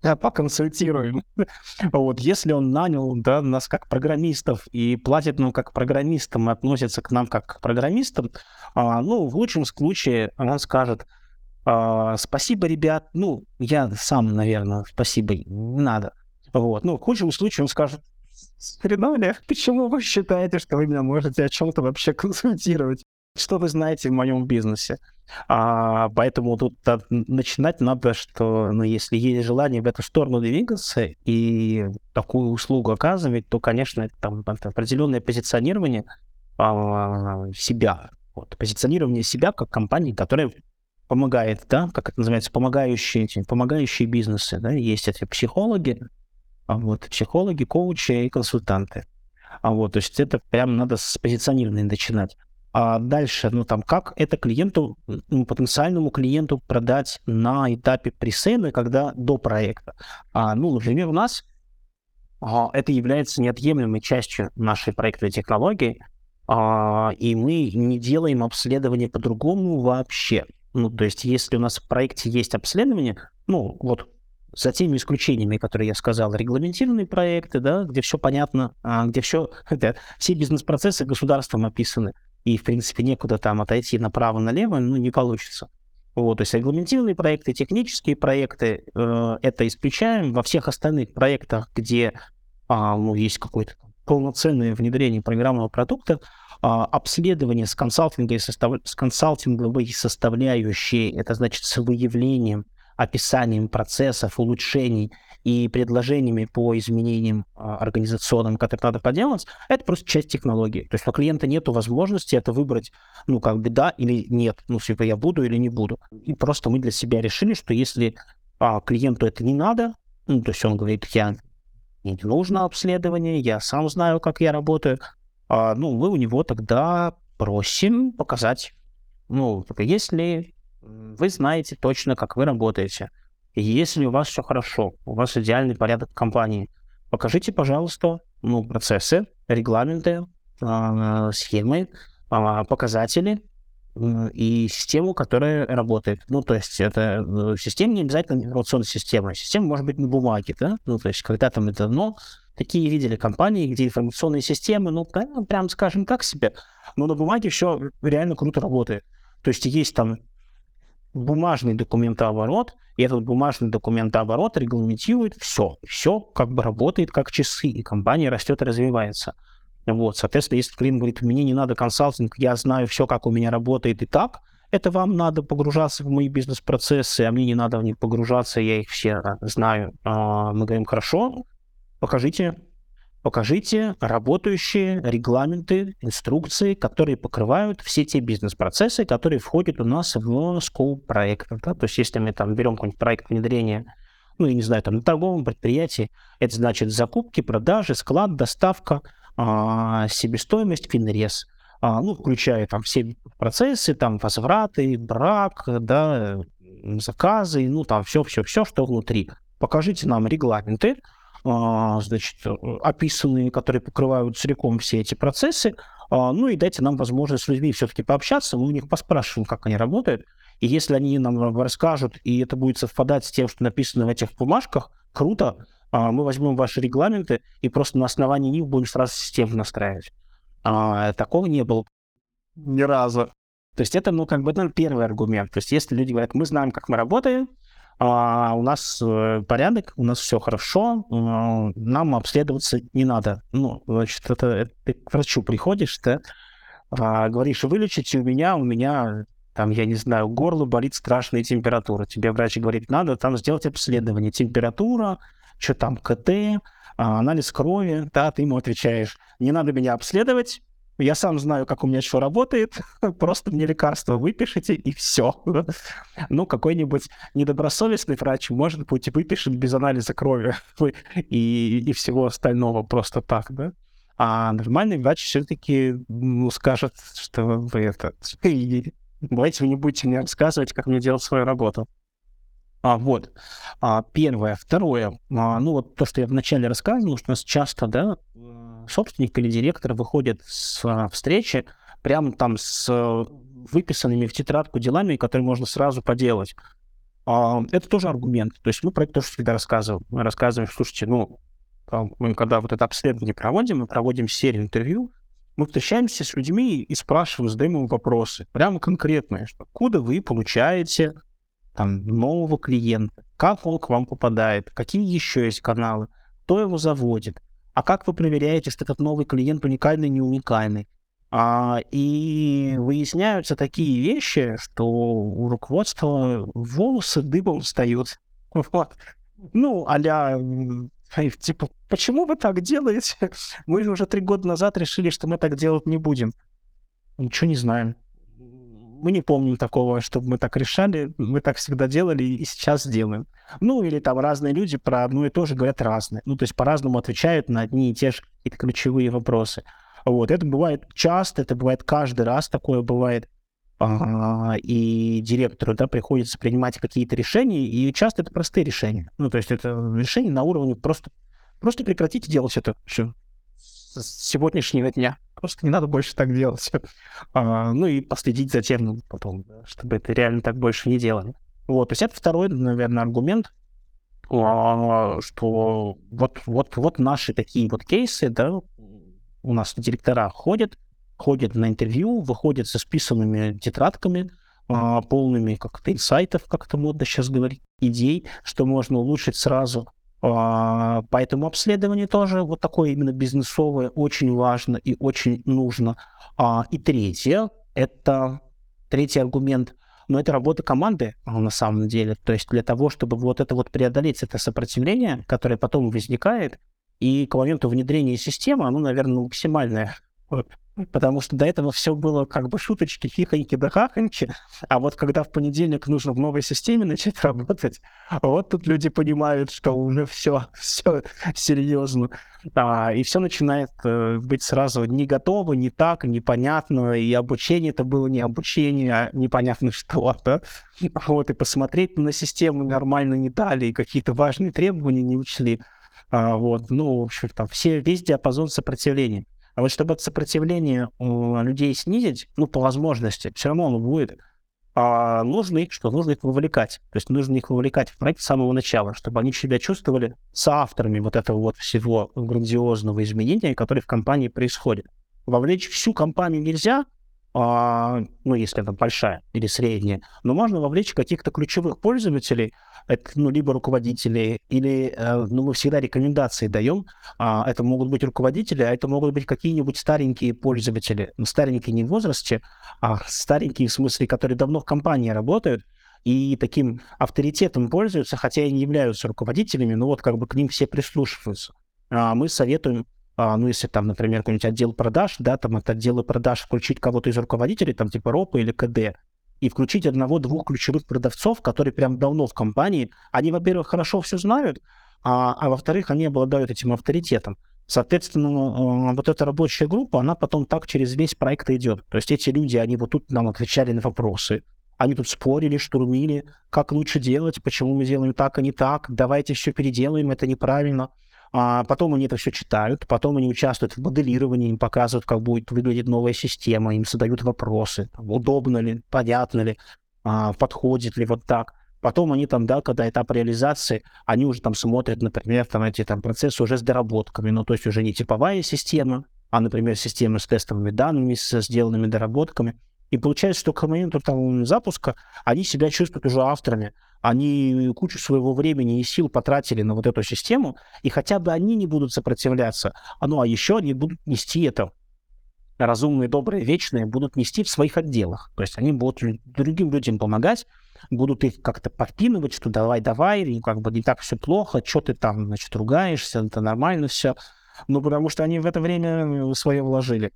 поконсультируем. вот, если он нанял да, нас как программистов и платит нам как программистам и относится к нам как к программистам, а, ну, в лучшем случае он скажет, а, спасибо, ребят, ну, я сам, наверное, спасибо, не надо. Вот, ну, в худшем случае он скажет, хреновали, почему вы считаете, что вы меня можете о чем-то вообще консультировать? Что вы знаете в моем бизнесе? А, поэтому тут да, начинать надо, что ну, если есть желание в эту сторону двигаться и такую услугу оказывать, то, конечно, это, там, определенное позиционирование а, себя. Вот, позиционирование себя как компании, которая помогает, да, как это называется, помогающие, помогающие бизнесы, да, есть эти психологи, а вот, психологи, коучи и консультанты. А вот, то есть это прям надо с позиционирования начинать. А дальше, ну там, как это клиенту, потенциальному клиенту продать на этапе пресейла, когда до проекта. А, ну, например, у нас а, это является неотъемлемой частью нашей проектной технологии, а, и мы не делаем обследование по-другому вообще. Ну, то есть, если у нас в проекте есть обследование, ну, вот за теми исключениями, которые я сказал, регламентированные проекты, да, где все понятно, а, где все, это, все бизнес-процессы государством описаны, и, в принципе, некуда там отойти направо-налево, ну, не получится. Вот, то есть регламентированные проекты, технические проекты, э, это исключаем. Во всех остальных проектах, где а, ну, есть какое-то полноценное внедрение программного продукта, а, обследование с, консалтингой, состав... с консалтинговой составляющей, это значит с выявлением, описанием процессов, улучшений и предложениями по изменениям а, организационным, которые надо поделать, это просто часть технологии. То есть у клиента нет возможности это выбрать, ну, как бы да или нет, ну, типа я буду или не буду. И просто мы для себя решили, что если а, клиенту это не надо, ну, то есть он говорит, я не нужно обследование, я сам знаю, как я работаю, а, ну, мы у него тогда просим показать. Ну, если вы знаете точно, как вы работаете, если у вас все хорошо, у вас идеальный порядок компании, покажите, пожалуйста, ну, процессы, регламенты, э, схемы, э, показатели и систему, которая работает. Ну, то есть это э, система не обязательно информационная система. Система может быть на бумаге, да? Ну, то есть когда там это давно такие видели компании, где информационные системы, ну, прям, скажем, так себе, но на бумаге все реально круто работает. То есть есть там бумажный документооборот, и этот бумажный документооборот регламентирует все. Все как бы работает как часы, и компания растет и развивается. Вот, соответственно, если клиент говорит, мне не надо консалтинг, я знаю все, как у меня работает и так, это вам надо погружаться в мои бизнес-процессы, а мне не надо в них погружаться, я их все знаю. А, мы говорим, хорошо, покажите покажите работающие регламенты, инструкции, которые покрывают все те бизнес-процессы, которые входят у нас в скоп проекта. Да? То есть если мы там берем какой-нибудь проект внедрения, ну, я не знаю, там на торговом предприятии, это значит закупки, продажи, склад, доставка, а, себестоимость, финрез, а, ну, включая там все процессы, там возвраты, брак, да, заказы, ну, там все-все-все, что внутри. Покажите нам регламенты, значит, э, описанные, которые покрывают целиком все эти процессы. А, ну и дайте нам возможность с людьми все-таки пообщаться, мы у них поспрашиваем, как они работают. И если они нам расскажут, и это будет совпадать с тем, что написано в этих бумажках, круто, а, мы возьмем ваши регламенты и просто на основании них будем сразу систему настраивать. Такого не было ни разу. То есть это, ну, как бы, это первый аргумент. То есть если люди говорят, мы знаем, как мы работаем, а у нас э, порядок, у нас все хорошо, э, нам обследоваться не надо. Ну, значит, это, это ты к врачу приходишь, да, а, говоришь, вылечите у меня, у меня там, я не знаю, горло болит страшная температура. Тебе врач говорит, надо там сделать обследование. Температура, что там, КТ, а, анализ крови, да, ты ему отвечаешь, не надо меня обследовать, я сам знаю, как у меня что работает, просто мне лекарство выпишите, и все. ну, какой-нибудь недобросовестный врач, может быть, выпишет без анализа крови и, и всего остального просто так, да? А нормальный врач все-таки ну, скажет, что вы это... Давайте вы не будете мне рассказывать, как мне делать свою работу. А, вот. А, первое. Второе. А, ну, вот то, что я вначале рассказывал, что у нас часто, да, собственник или директор выходит с а, встречи прямо там с выписанными в тетрадку делами, которые можно сразу поделать. А, это тоже аргумент. То есть мы про это тоже всегда рассказываем. Мы рассказываем, слушайте, ну, мы когда вот это обследование проводим, мы проводим серию интервью, мы встречаемся с людьми и спрашиваем, задаем им вопросы, прямо конкретные, что откуда вы получаете там, нового клиента, как он к вам попадает, какие еще есть каналы, кто его заводит, а как вы проверяете, что этот новый клиент уникальный, не уникальный. А, и выясняются такие вещи, что у руководства волосы дыбом встают. Вот. Ну, а типа, почему вы так делаете? Мы же уже три года назад решили, что мы так делать не будем. Ничего не знаем мы не помним такого, чтобы мы так решали, мы так всегда делали и сейчас делаем. Ну, или там разные люди про одно и то же говорят разное. Ну, то есть по-разному отвечают на одни и те же какие-то ключевые вопросы. Вот, это бывает часто, это бывает каждый раз, такое бывает. А, и директору, да, приходится принимать какие-то решения, и часто это простые решения. Ну, то есть это решение на уровне просто, просто прекратите делать это все с сегодняшнего дня. Просто не надо больше так делать. А, ну и последить за тем потом, чтобы это реально так больше не делали. Вот, то есть это второй, наверное, аргумент, а, что вот, вот, вот наши такие вот кейсы, да, у нас директора ходят, ходят на интервью, выходят со списанными тетрадками, а, полными как-то инсайтов, как это модно сейчас говорить, идей, что можно улучшить сразу. А, поэтому обследование тоже вот такое именно бизнесовое очень важно и очень нужно. А, и третье, это третий аргумент, но это работа команды на самом деле. То есть для того, чтобы вот это вот преодолеть, это сопротивление, которое потом возникает, и к моменту внедрения системы, оно, наверное, максимальное. Потому что до этого все было как бы шуточки, хихоньки да хахоньки. А вот когда в понедельник нужно в новой системе начать работать, вот тут люди понимают, что уже все, все серьезно. А, и все начинает э, быть сразу не готово, не так, непонятно. И обучение это было не обучение, а непонятно что. Да? Вот, и посмотреть на систему нормально не дали, и какие-то важные требования не учли. А, вот, ну, в общем, там все, весь диапазон сопротивления. А вот чтобы сопротивление у людей снизить, ну, по возможности, все равно оно будет, а нужно их, что нужно их вовлекать. То есть нужно их вовлекать в проект с самого начала, чтобы они себя чувствовали соавторами вот этого вот всего грандиозного изменения, которое в компании происходит. Вовлечь всю компанию нельзя, ну, если это большая или средняя, но можно вовлечь каких-то ключевых пользователей, это, ну, либо руководители, или, э, ну, мы всегда рекомендации даем, а, это могут быть руководители, а это могут быть какие-нибудь старенькие пользователи, ну, старенькие не в возрасте, а старенькие в смысле, которые давно в компании работают, и таким авторитетом пользуются, хотя и не являются руководителями, но вот как бы к ним все прислушиваются. А мы советуем а, ну, если там, например, какой-нибудь отдел продаж, да, там от отдела продаж включить кого-то из руководителей, там типа РОПа или КД, и включить одного-двух ключевых продавцов, которые прям давно в компании, они, во-первых, хорошо все знают, а, а во-вторых, они обладают этим авторитетом. Соответственно, а, вот эта рабочая группа, она потом так через весь проект идет. То есть эти люди, они вот тут нам отвечали на вопросы, они тут спорили, штурмили, как лучше делать, почему мы делаем так, а не так, давайте все переделаем, это неправильно. А потом они это все читают, потом они участвуют в моделировании, им показывают, как будет выглядеть новая система, им задают вопросы, удобно ли, понятно ли, а, подходит ли вот так. Потом они там, да, когда этап реализации, они уже там смотрят, например, там эти там процессы уже с доработками, ну, то есть уже не типовая система, а, например, система с тестовыми данными, с сделанными доработками. И получается, что к моменту там запуска они себя чувствуют уже авторами, они кучу своего времени и сил потратили на вот эту систему, и хотя бы они не будут сопротивляться, а, ну а еще они будут нести это разумные, добрые, вечные, будут нести в своих отделах. То есть они будут другим людям помогать, будут их как-то подпинывать, что давай-давай, как бы не так все плохо, что ты там, значит, ругаешься, это нормально все. Ну, потому что они в это время свое вложили.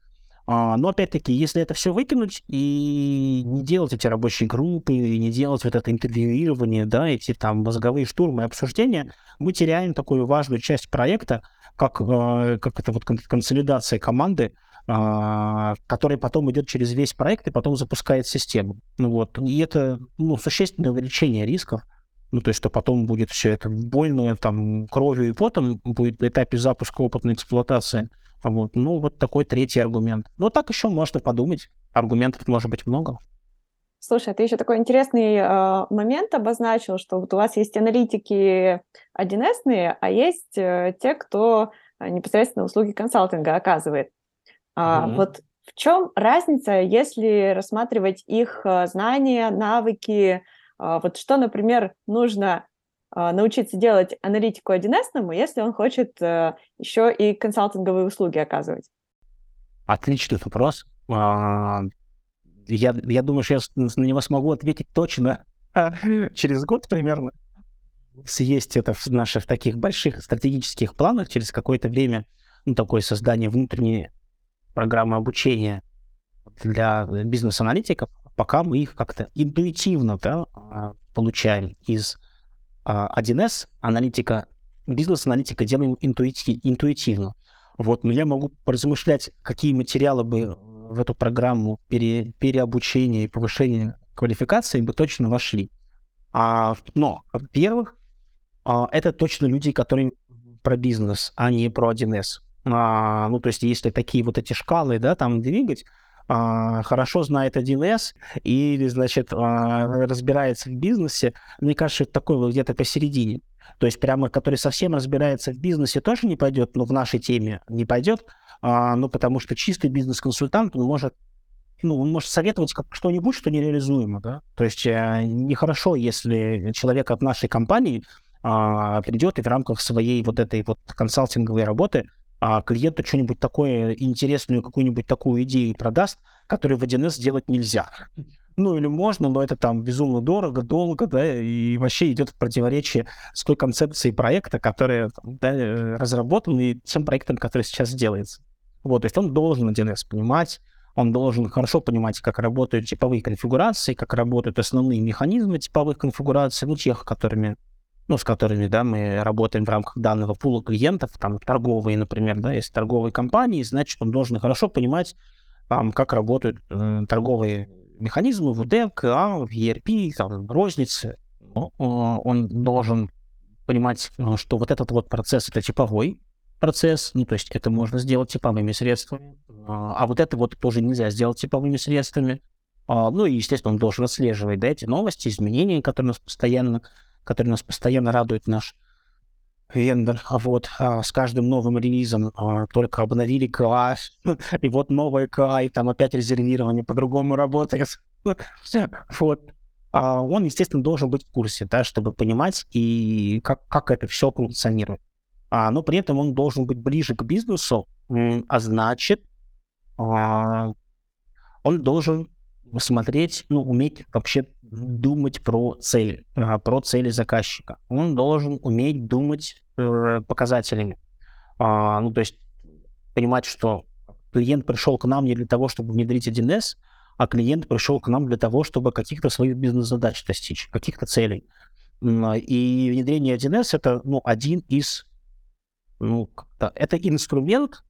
А, но опять-таки, если это все выкинуть и не делать эти рабочие группы, и не делать вот это интервьюирование, да, эти там мозговые штурмы и обсуждения, мы теряем такую важную часть проекта, как, а, как это вот консолидация команды, а, которая потом идет через весь проект и потом запускает систему. Ну вот, и это ну, существенное увеличение рисков. Ну, то есть, что потом будет все это больно, там, кровью и потом будет на этапе запуска опытной эксплуатации. Вот. Ну, вот такой третий аргумент. Ну, так еще можно подумать. Аргументов может быть много. Слушай, ты еще такой интересный э, момент обозначил, что вот у вас есть аналитики 1С, а есть э, те, кто непосредственно услуги консалтинга оказывает. А, mm-hmm. Вот в чем разница, если рассматривать их э, знания, навыки, э, вот что, например, нужно а, научиться делать аналитику 1С, если он хочет э, еще и консалтинговые услуги оказывать? Отличный вопрос. А, я, я думаю, что я на него смогу ответить точно через год примерно. Есть это в наших таких больших стратегических планах через какое-то время, ну, такое создание внутренней программы обучения для бизнес-аналитиков, пока мы их как-то интуитивно да, а, получаем из 1С, а, аналитика, бизнес-аналитика делаем интуити, интуитивно. Вот, но я могу поразмышлять, какие материалы бы в эту программу пере, переобучения и повышения квалификации бы точно вошли. А, но, во-первых, а, это точно люди, которые про бизнес, а не про 1С. А, ну, то есть, если такие вот эти шкалы, да, там двигать, хорошо знает 1С или, значит, а, разбирается в бизнесе, мне кажется, это такой вот где-то посередине. То есть прямо, который совсем разбирается в бизнесе, тоже не пойдет, но в нашей теме не пойдет, а, ну, потому что чистый бизнес-консультант, он может ну, он может советовать как что-нибудь, что нереализуемо, да. То есть э, нехорошо, если человек от нашей компании а, придет и в рамках своей вот этой вот консалтинговой работы а клиенту что-нибудь такое интересную, какую-нибудь такую идею продаст, которую в 1С сделать нельзя. ну или можно, но это там безумно дорого, долго, да, и вообще идет в противоречие с той концепцией проекта, которая да, э, разработана, и тем проектом, который сейчас делается. Вот, то есть он должен 1С понимать, он должен хорошо понимать, как работают типовые конфигурации, как работают основные механизмы типовых конфигураций, ну, тех, которыми, ну, с которыми, да, мы работаем в рамках данного пула клиентов, там, торговые, например, да, если торговые компании, значит, он должен хорошо понимать, там, как работают э, торговые механизмы ВД, КА, ERP, там, розницы. Ну, он должен понимать, э, что вот этот вот процесс — это типовой, процесс, ну, то есть это можно сделать типовыми средствами, а, а вот это вот тоже нельзя сделать типовыми средствами. А, ну и, естественно, он должен отслеживать да, эти новости, изменения, которые нас постоянно, которые нас постоянно радуют наш вендор. А вот а, с каждым новым релизом а, только обновили КА, и вот новая КА, и там опять резервирование по-другому работает. Вот. А он, естественно, должен быть в курсе, да, чтобы понимать, и как, как это все функционирует а, но при этом он должен быть ближе к бизнесу, а значит, а, он должен смотреть, ну, уметь вообще думать про цели, а, про цели заказчика. Он должен уметь думать э, показателями. А, ну, то есть понимать, что клиент пришел к нам не для того, чтобы внедрить 1С, а клиент пришел к нам для того, чтобы каких-то своих бизнес-задач достичь, каких-то целей. И внедрение 1С — это ну, один из ну, это инструмент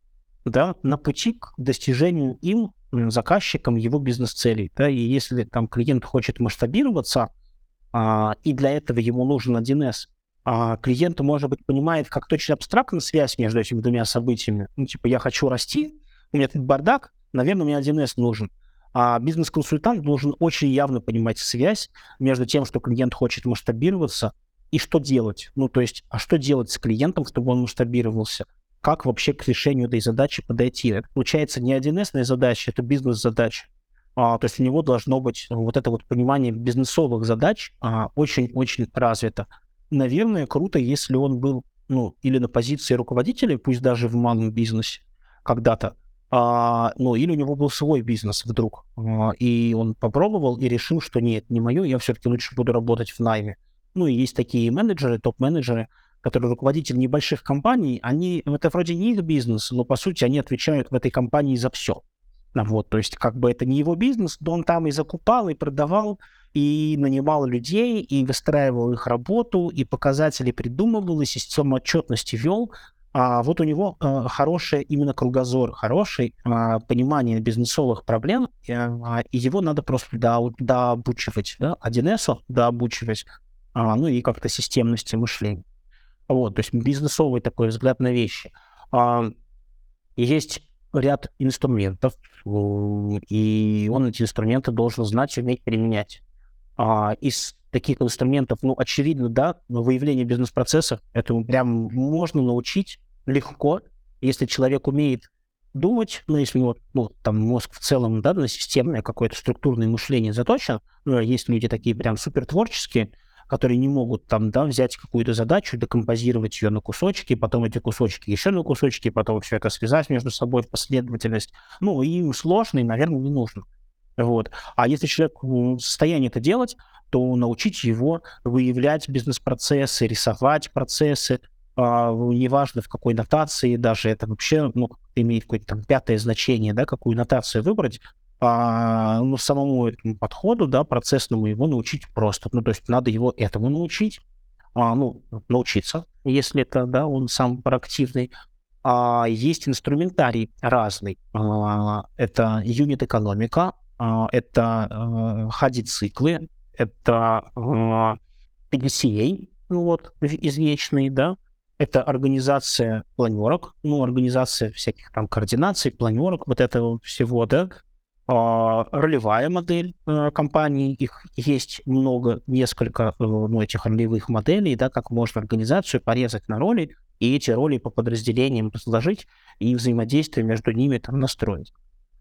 да, на пути к достижению им, заказчиком, его бизнес-целей. Да, и если там клиент хочет масштабироваться, а, и для этого ему нужен 1С, а клиент, может быть, понимает, как точно абстрактно связь между этими двумя событиями. Ну, типа, я хочу расти, у меня тут бардак, наверное, мне 1С нужен. А бизнес-консультант должен очень явно понимать связь между тем, что клиент хочет масштабироваться, и что делать? Ну, то есть, а что делать с клиентом, чтобы он масштабировался? Как вообще к решению этой задачи подойти? Получается не 1С задача, это бизнес-задача. А, то есть у него должно быть вот это вот понимание бизнесовых задач а, очень-очень развито. Наверное, круто, если он был, ну, или на позиции руководителя, пусть даже в малом бизнесе когда-то, а, ну, или у него был свой бизнес вдруг, а, и он попробовал и решил, что нет, не мое, я все-таки лучше буду работать в найме. Ну, и есть такие менеджеры, топ-менеджеры, которые руководители небольших компаний, они, это вроде не их бизнес, но, по сути, они отвечают в этой компании за все. Вот, то есть, как бы это не его бизнес, но он там и закупал, и продавал, и нанимал людей, и выстраивал их работу, и показатели придумывал, и систему отчетности вел. А вот у него э, хороший именно кругозор, хороший э, понимание бизнесовых проблем, э, и его надо просто дообучивать, да, 1С дообучивать, а, ну и как-то системности мышления. Вот, то есть бизнесовый такой взгляд на вещи. А, есть ряд инструментов, и он эти инструменты должен знать и уметь применять. А, из таких инструментов, ну, очевидно, да, выявление бизнес-процессов, это прям можно научить легко, если человек умеет думать, ну, если у него, ну, там мозг в целом, да, на системное какое-то структурное мышление заточен, ну, есть люди такие прям супер творческие, которые не могут там, да, взять какую-то задачу, декомпозировать ее на кусочки, потом эти кусочки еще на кусочки, потом все это связать между собой в последовательность. Ну, и сложно, и, наверное, не нужно. Вот. А если человек в состоянии это делать, то научить его выявлять бизнес-процессы, рисовать процессы, а, неважно в какой нотации, даже это вообще ну, имеет какое-то там пятое значение, да, какую нотацию выбрать, а, ну, самому этому подходу, да, процессному его научить просто. Ну, то есть надо его этому научить, а, ну, научиться, если это, да, он сам проактивный. А, есть инструментарий разный. А, это юнит-экономика, а, это а, ходи-циклы, это а, PDCA, ну, вот, извечный, да, это организация планерок, ну, организация всяких там координаций, планерок, вот этого всего, да, ролевая модель э, компании, их есть много, несколько э, ну, этих ролевых моделей, да, как можно организацию порезать на роли и эти роли по подразделениям разложить и взаимодействие между ними там настроить.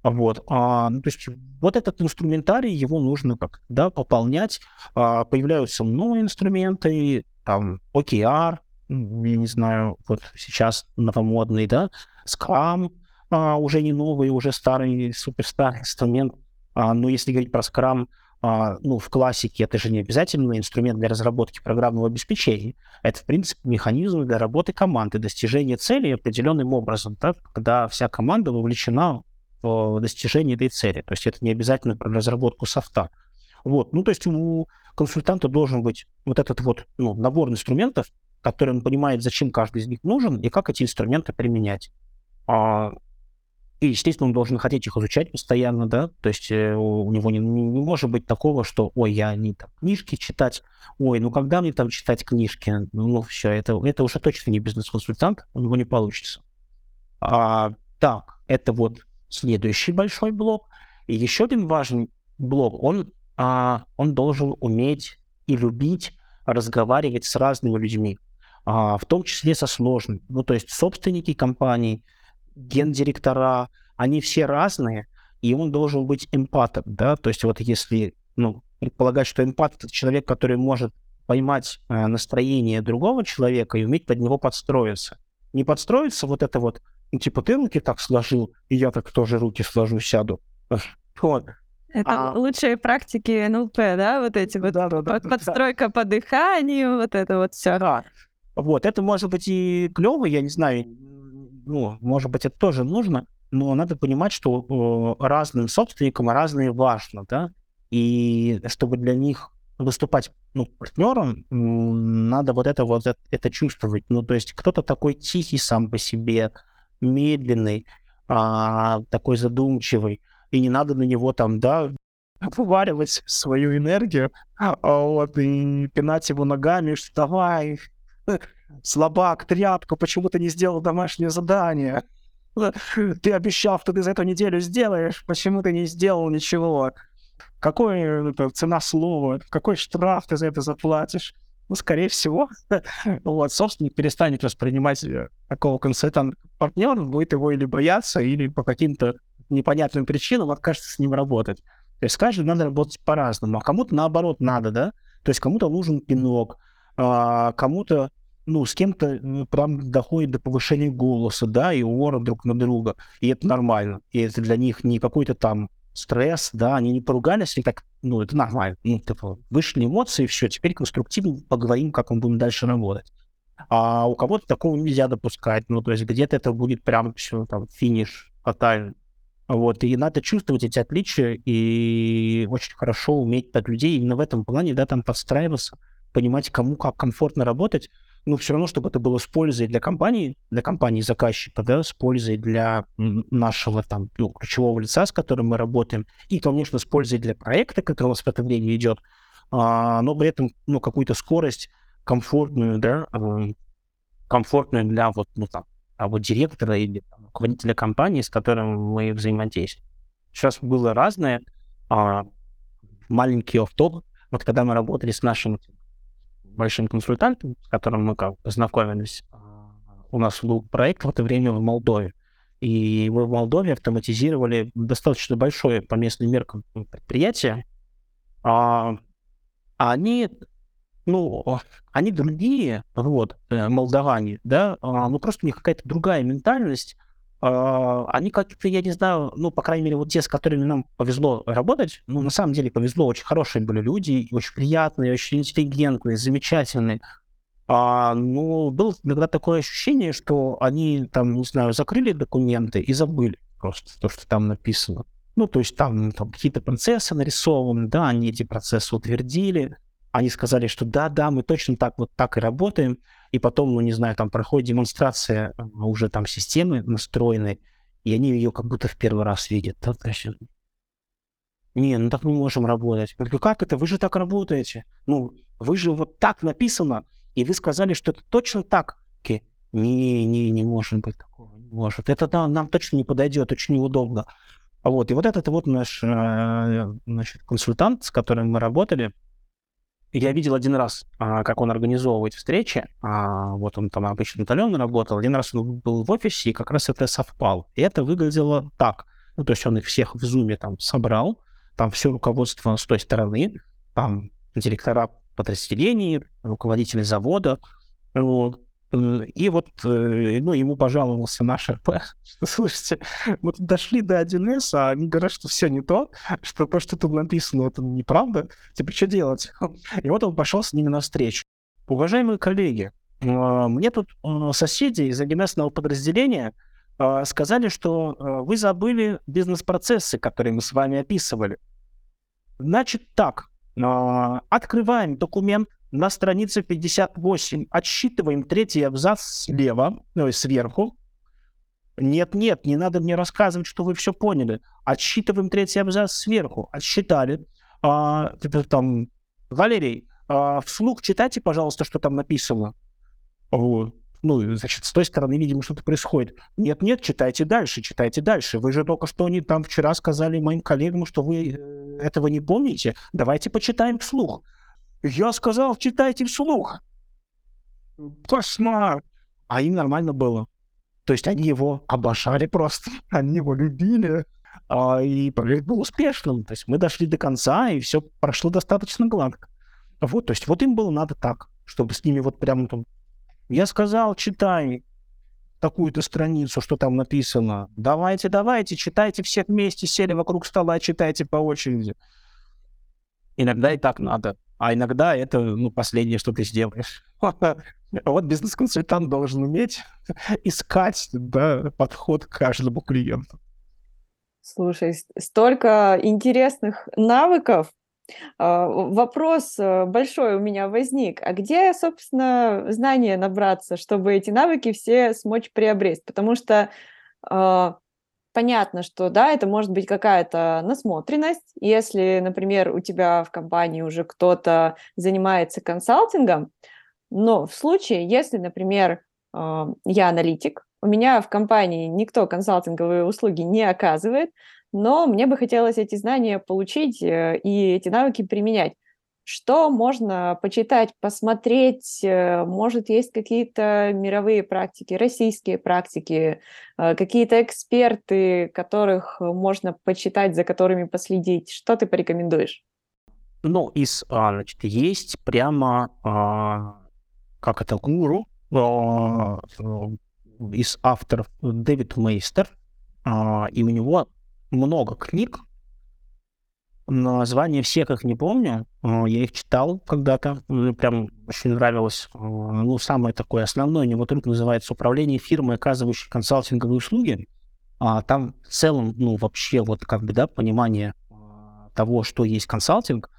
Вот, а, ну, то есть вот этот инструментарий, его нужно как да, пополнять. А, появляются новые инструменты, там, OKR, я не знаю, вот сейчас новомодный, да, Scrum, а, уже не новый, уже старый, суперстарый инструмент. А, но если говорить про Scrum, а, ну, в классике это же не обязательно инструмент для разработки программного обеспечения. Это, в принципе, механизм для работы команды, достижения цели определенным образом, так, когда вся команда вовлечена в достижение этой цели. То есть это не обязательно про разработку софта. Вот. Ну, то есть у консультанта должен быть вот этот вот ну, набор инструментов, который он понимает, зачем каждый из них нужен и как эти инструменты применять. А, и, естественно, он должен хотеть их изучать постоянно, да, то есть э, у него не, не может быть такого, что, ой, я не там книжки читать, ой, ну когда мне там читать книжки, ну все, это, это уже точно не бизнес-консультант, у него не получится. А, так, это вот следующий большой блок. И еще один важный блок, он, а, он должен уметь и любить разговаривать с разными людьми, а, в том числе со сложными. Ну, то есть собственники компаний, гендиректора, они все разные, и он должен быть эмпатом, да, то есть вот если, ну, предполагать, что эмпат — это человек, который может поймать э, настроение другого человека и уметь под него подстроиться. Не подстроиться вот это вот, ну, типа, ты руки так сложил, и я так тоже руки сложу, сяду. Вот. Это а... лучшие практики НЛП, да, вот эти вот да, да, да, подстройка да. по дыханию, вот это вот все. Да. Вот, это может быть и клево, я не знаю, ну, может быть, это тоже нужно, но надо понимать, что разным собственникам разные важно, да, и чтобы для них выступать ну, партнером, надо вот это вот это чувствовать. Ну, то есть кто-то такой тихий сам по себе, медленный, а, такой задумчивый, и не надо на него там, да, вываривать свою энергию, а, вот, и пинать его ногами, что давай, слабак, тряпка, почему ты не сделал домашнее задание? Ты обещал, что ты за эту неделю сделаешь, почему ты не сделал ничего? Какой это, цена слова? Какой штраф ты за это заплатишь? Ну, скорее всего, вот, собственник перестанет воспринимать э, такого консультанта партнера, будет его или бояться, или по каким-то непонятным причинам откажется с ним работать. То есть каждый надо работать по-разному, а кому-то наоборот надо, да? То есть кому-то нужен пинок, а кому-то ну, с кем-то прям доходит до повышения голоса, да, и ора друг на друга, и это нормально, и это для них не какой-то там стресс, да, они не поругались, и так, ну, это нормально, ну, типа, вышли эмоции, все, теперь конструктивно поговорим, как мы будем дальше работать. А у кого-то такого нельзя допускать, ну, то есть где-то это будет прям все, там, финиш тотальный. Вот, и надо чувствовать эти отличия и очень хорошо уметь от людей именно в этом плане, да, там подстраиваться, понимать, кому как комфортно работать, ну, все равно, чтобы это было с пользой для компании, для компании заказчика, да, с пользой для нашего там ну, ключевого лица, с которым мы работаем, и, конечно, с пользой для проекта, который у нас в это время идет, а, но при этом, ну, какую-то скорость комфортную, да, э, комфортную для вот, ну, там, а вот директора или там, руководителя компании, с которым мы взаимодействуем. Сейчас было разное. А, маленький офф-топ. Вот когда мы работали с нашим большим консультантом, с которым мы как познакомились. А, у нас был проект в это время в Молдове. И мы в Молдове автоматизировали достаточно большое по местным меркам предприятие. А, а они, ну, они другие, вот, э, молдаване, да, а, ну, просто у них какая-то другая ментальность, они как-то, я не знаю, ну, по крайней мере, вот те, с которыми нам повезло работать, ну, на самом деле повезло, очень хорошие были люди, очень приятные, очень интеллигентные, замечательные. А, ну, было иногда такое ощущение, что они там, не знаю, закрыли документы и забыли просто то, что там написано. Ну, то есть там, там какие-то процессы нарисованы, да, они эти процессы утвердили, они сказали, что да, да, мы точно так вот так и работаем, и потом, ну, не знаю, там проходит демонстрация э, уже там системы настроенной, и они ее как будто в первый раз видят. Да, есть, не, ну так мы можем работать. Я говорю, как это? Вы же так работаете. Ну, вы же вот так написано, и вы сказали, что это точно так. Не, не, не может быть такого, не может. Это да, нам точно не подойдет, очень неудобно. Вот, и вот этот вот наш э, значит, консультант, с которым мы работали, я видел один раз, а, как он организовывает встречи. А, вот он там обычно удаленно работал. Один раз он был в офисе, и как раз это совпал. И это выглядело так. Ну, то есть он их всех в зуме там собрал, там все руководство с той стороны, там директора подразделений, руководители завода, вот. И вот, э, ну, ему пожаловался наш РП, слушайте, мы тут дошли до 1С, а они говорят, что все не то, что то, что тут написано, это неправда. Типа, что делать? И вот он пошел с ними навстречу. Уважаемые коллеги, а, мне тут соседи из 1С подразделения сказали, что вы забыли бизнес-процессы, которые мы с вами описывали. Значит так, открываем документ, на странице 58 отсчитываем третий абзац слева, ну, сверху. Нет-нет, не надо мне рассказывать, что вы все поняли. Отсчитываем третий абзац сверху. Отсчитали. А, там, Валерий, а, вслух читайте, пожалуйста, что там написано. Вот. Ну, значит, с той стороны, видимо, что-то происходит. Нет-нет, читайте дальше, читайте дальше. Вы же только что они там вчера сказали моим коллегам, что вы э, этого не помните. Давайте почитаем вслух. Я сказал, читайте вслух. Кошмар. А им нормально было. То есть они его обожали просто, они его любили. А, и проект был успешным. То есть мы дошли до конца, и все прошло достаточно гладко. Вот, то есть вот им было надо так, чтобы с ними вот прямо там... Я сказал, читай такую-то страницу, что там написано. Давайте, давайте, читайте все вместе, сели вокруг стола, читайте по очереди. Иногда и так надо. А иногда это ну, последнее, что ты сделаешь. Вот бизнес-консультант должен уметь искать да, подход к каждому клиенту. Слушай, столько интересных навыков. А, вопрос э, большой у меня возник. А где, собственно, знания набраться, чтобы эти навыки все смочь приобрести? Потому что а, понятно, что да, это может быть какая-то насмотренность. Если, например, у тебя в компании уже кто-то занимается консалтингом, но в случае, если, например, а, я аналитик, у меня в компании никто консалтинговые услуги не оказывает, но мне бы хотелось эти знания получить э, и эти навыки применять. Что можно почитать, посмотреть? Э, может, есть какие-то мировые практики, российские практики, э, какие-то эксперты, которых можно почитать, за которыми последить? Что ты порекомендуешь? Ну, из, а, значит, есть прямо, а, как это, гуру, а, из авторов Дэвид Мейстер, и у него много книг, Названия всех их не помню. Я их читал когда-то. Мне прям очень нравилось. А, ну, самое такое основное у него только называется «Управление фирмой, оказывающей консалтинговые услуги». А там в целом, ну, вообще вот как бы, да, понимание а, того, что есть консалтинг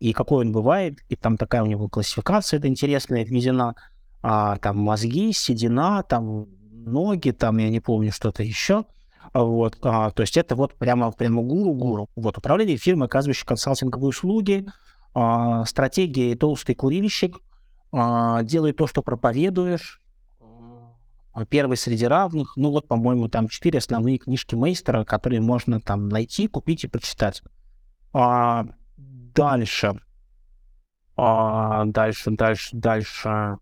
и какой он бывает. И там такая у него классификация, это интересная, введена. А, там мозги, седина, там ноги, там я не помню что-то еще. Вот, а, то есть это вот прямо, прямо гуру-гуру. Вот, управление фирмой, оказывающей консалтинговые услуги, а, стратегии толстый курильщик, а, делай то, что проповедуешь, а, первый среди равных. Ну вот, по-моему, там четыре основные книжки мейстера, которые можно там найти, купить и прочитать. А, дальше. А, дальше, дальше, дальше.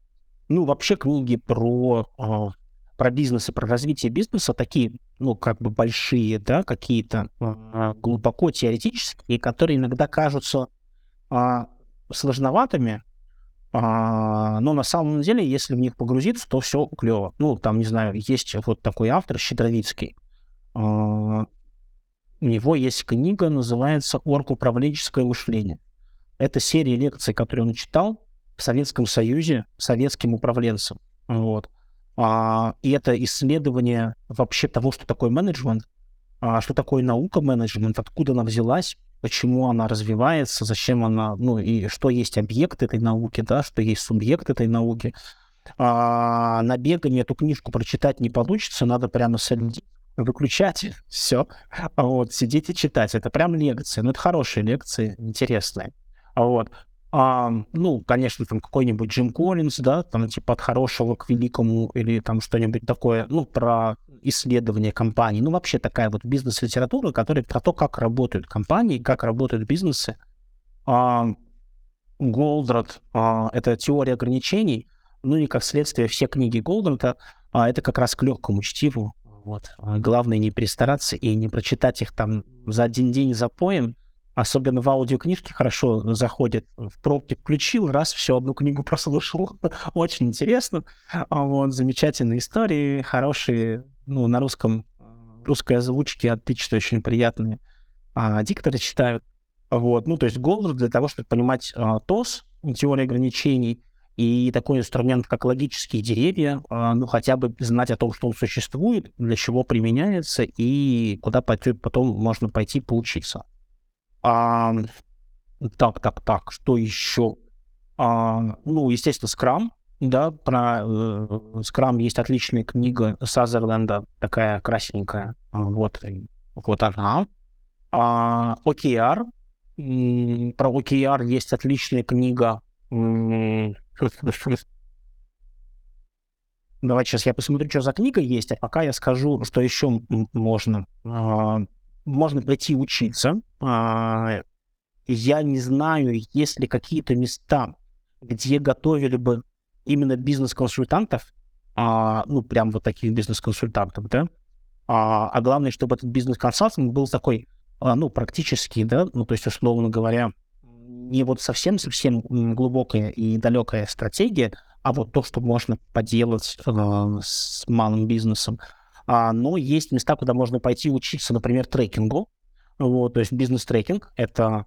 Ну, вообще книги про а, про бизнес и про развитие бизнеса такие, ну, как бы большие, да, какие-то э, глубоко теоретические, которые иногда кажутся э, сложноватыми, э, но на самом деле, если в них погрузиться, то все клево. Ну, там, не знаю, есть вот такой автор Щедровицкий. Э, у него есть книга, называется «Орг-управленческое мышление». Это серия лекций, которые он читал в Советском Союзе советским управленцам. Вот. А, и это исследование вообще того, что такое менеджмент, а, что такое наука менеджмент, откуда она взялась, почему она развивается, зачем она, ну и что есть объект этой науки, да, что есть субъект этой науки. А, на бегание эту книжку прочитать не получится, надо прямо садить, выключать, все, вот, сидеть и читать. Это прям лекции, ну это хорошие лекции, интересные. Вот. А, ну, конечно, там какой-нибудь Джим Коллинз, да, там типа от хорошего к великому или там что-нибудь такое, ну, про исследование компаний. Ну, вообще такая вот бизнес-литература, которая про то, как работают компании, как работают бизнесы. А, Голдрат а, — это теория ограничений, ну и как следствие все книги Голдрата а, это как раз к легкому чтиву. Вот. А, главное не перестараться и не прочитать их там за один день запоем, особенно в аудиокнижке хорошо заходит. В пробке включил, раз, все, одну книгу прослушал. Очень интересно. А вот, замечательные истории, хорошие, ну, на русском, русской озвучке отлично, очень приятные. А дикторы читают. Вот, ну, то есть голос для того, чтобы понимать а, ТОС, теорию ограничений, и такой инструмент, как логические деревья, а, ну, хотя бы знать о том, что он существует, для чего применяется и куда потом можно пойти поучиться. А, так, так, так, что еще? А, ну, естественно, Scrum, да, про э, Scrum есть отличная книга Сазерленда, такая красненькая, вот, вот она. А, OKR, про OKR есть отличная книга Давайте сейчас я посмотрю, что за книга есть, а пока я скажу, что еще можно. А, можно прийти учиться. А, я не знаю, есть ли какие-то места, где готовили бы именно бизнес-консультантов, а, ну, прям вот таких бизнес-консультантов, да, а главное, чтобы этот бизнес-консалтинг был такой, ну, практический, да, ну, то есть, условно говоря, не вот совсем-совсем глубокая и далекая стратегия, а вот то, что можно поделать с малым бизнесом. А, но есть места, куда можно пойти учиться, например, трекингу. Вот, то есть бизнес-трекинг — это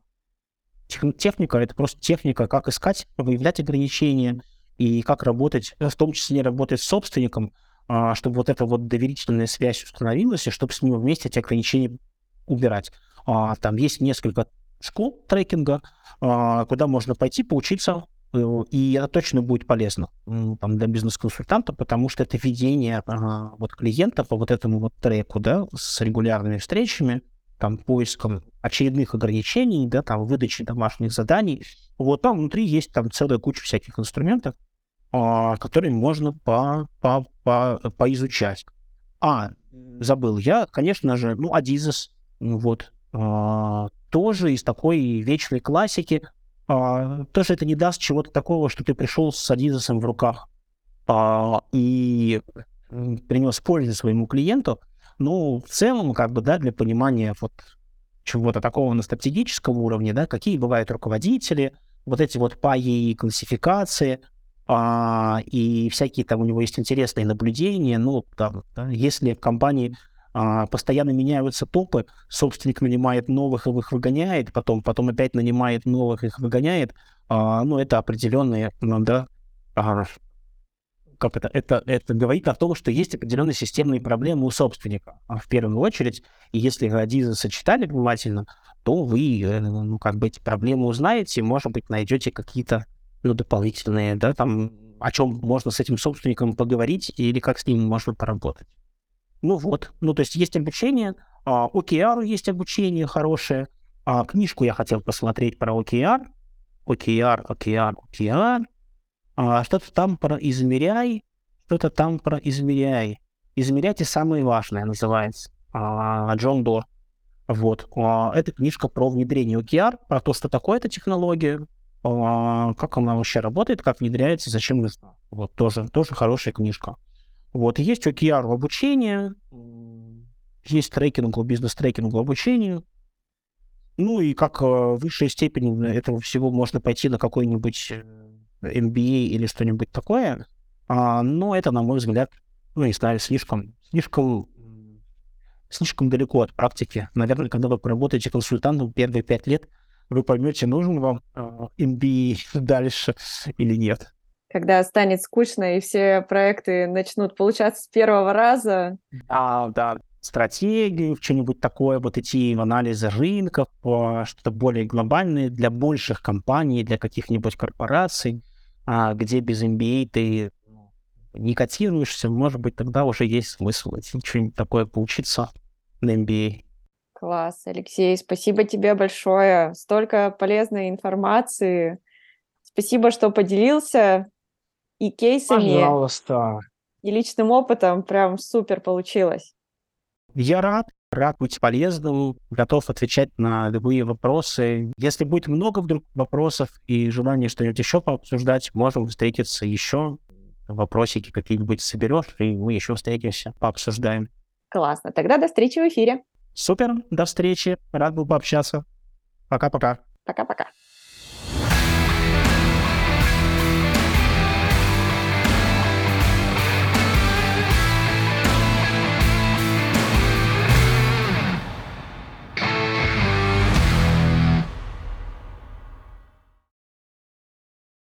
техника, это просто техника, как искать, выявлять ограничения и как работать, в том числе работать с собственником, а, чтобы вот эта вот доверительная связь установилась, и чтобы с ним вместе эти ограничения убирать. А, там есть несколько школ трекинга, а, куда можно пойти поучиться, э, и это точно будет полезно там, для бизнес-консультанта, потому что это ведение а, вот клиентов по вот этому вот треку, да, с регулярными встречами, там, поиском очередных ограничений, да, там, выдачи домашних заданий. Вот там внутри есть там целая куча всяких инструментов, а, которые можно по, по, по, поизучать. А, забыл я, конечно же, ну, Адизес, вот, тоже из такой вечной классики. А, тоже это не даст чего-то такого, что ты пришел с Адидасом в руках а, и принес пользу своему клиенту. Ну, в целом, как бы, да, для понимания вот чего-то такого на стратегическом уровне, да, какие бывают руководители, вот эти вот паи и классификации, а, и всякие там у него есть интересные наблюдения, ну, там, да, если в компании постоянно меняются топы, собственник нанимает новых, и их выгоняет, потом, потом опять нанимает новых, их выгоняет, а, ну, это определенные, ну, да, а, как это, это, это говорит о том, что есть определенные системные проблемы у собственника, а в первую очередь, и если Радиза сочетали внимательно, то вы, э, ну, как бы эти проблемы узнаете, может быть, найдете какие-то, ну, дополнительные, да, там, о чем можно с этим собственником поговорить или как с ним можно поработать. Ну вот, ну то есть есть обучение, а, OKR есть обучение хорошее, а, книжку я хотел посмотреть про OKR, OKR, OKR, OKR, а, что-то там про измеряй, что-то там про измеряй. Измеряйте самое важное называется, а, Джон Дор. Вот, а, это книжка про внедрение OKR, про то, что такое эта технология, а, как она вообще работает, как внедряется, зачем нужна. Вот тоже, тоже хорошая книжка. Вот, есть OKR в обучении, есть трекинг, бизнес-трекинг в обучении. Ну и как э, высшая степень этого всего можно пойти на какой-нибудь MBA или что-нибудь такое. А, но это, на мой взгляд, ну, не знаю, слишком, слишком, слишком далеко от практики. Наверное, когда вы поработаете консультантом первые пять лет, вы поймете, нужен вам MBA дальше или нет когда станет скучно и все проекты начнут получаться с первого раза. А, да, стратегии, что-нибудь такое, вот идти в анализы рынков, что-то более глобальное для больших компаний, для каких-нибудь корпораций, а, где без MBA ты ну, не котируешься, может быть, тогда уже есть смысл идти что-нибудь такое поучиться на MBA. Класс, Алексей, спасибо тебе большое. Столько полезной информации. Спасибо, что поделился и кейсами, Пожалуйста. и личным опытом. Прям супер получилось. Я рад, рад быть полезным, готов отвечать на любые вопросы. Если будет много вдруг вопросов и желание что-нибудь еще пообсуждать, можем встретиться еще. Вопросики какие-нибудь соберешь, и мы еще встретимся, пообсуждаем. Классно. Тогда до встречи в эфире. Супер, до встречи. Рад был пообщаться. Пока-пока. Пока-пока.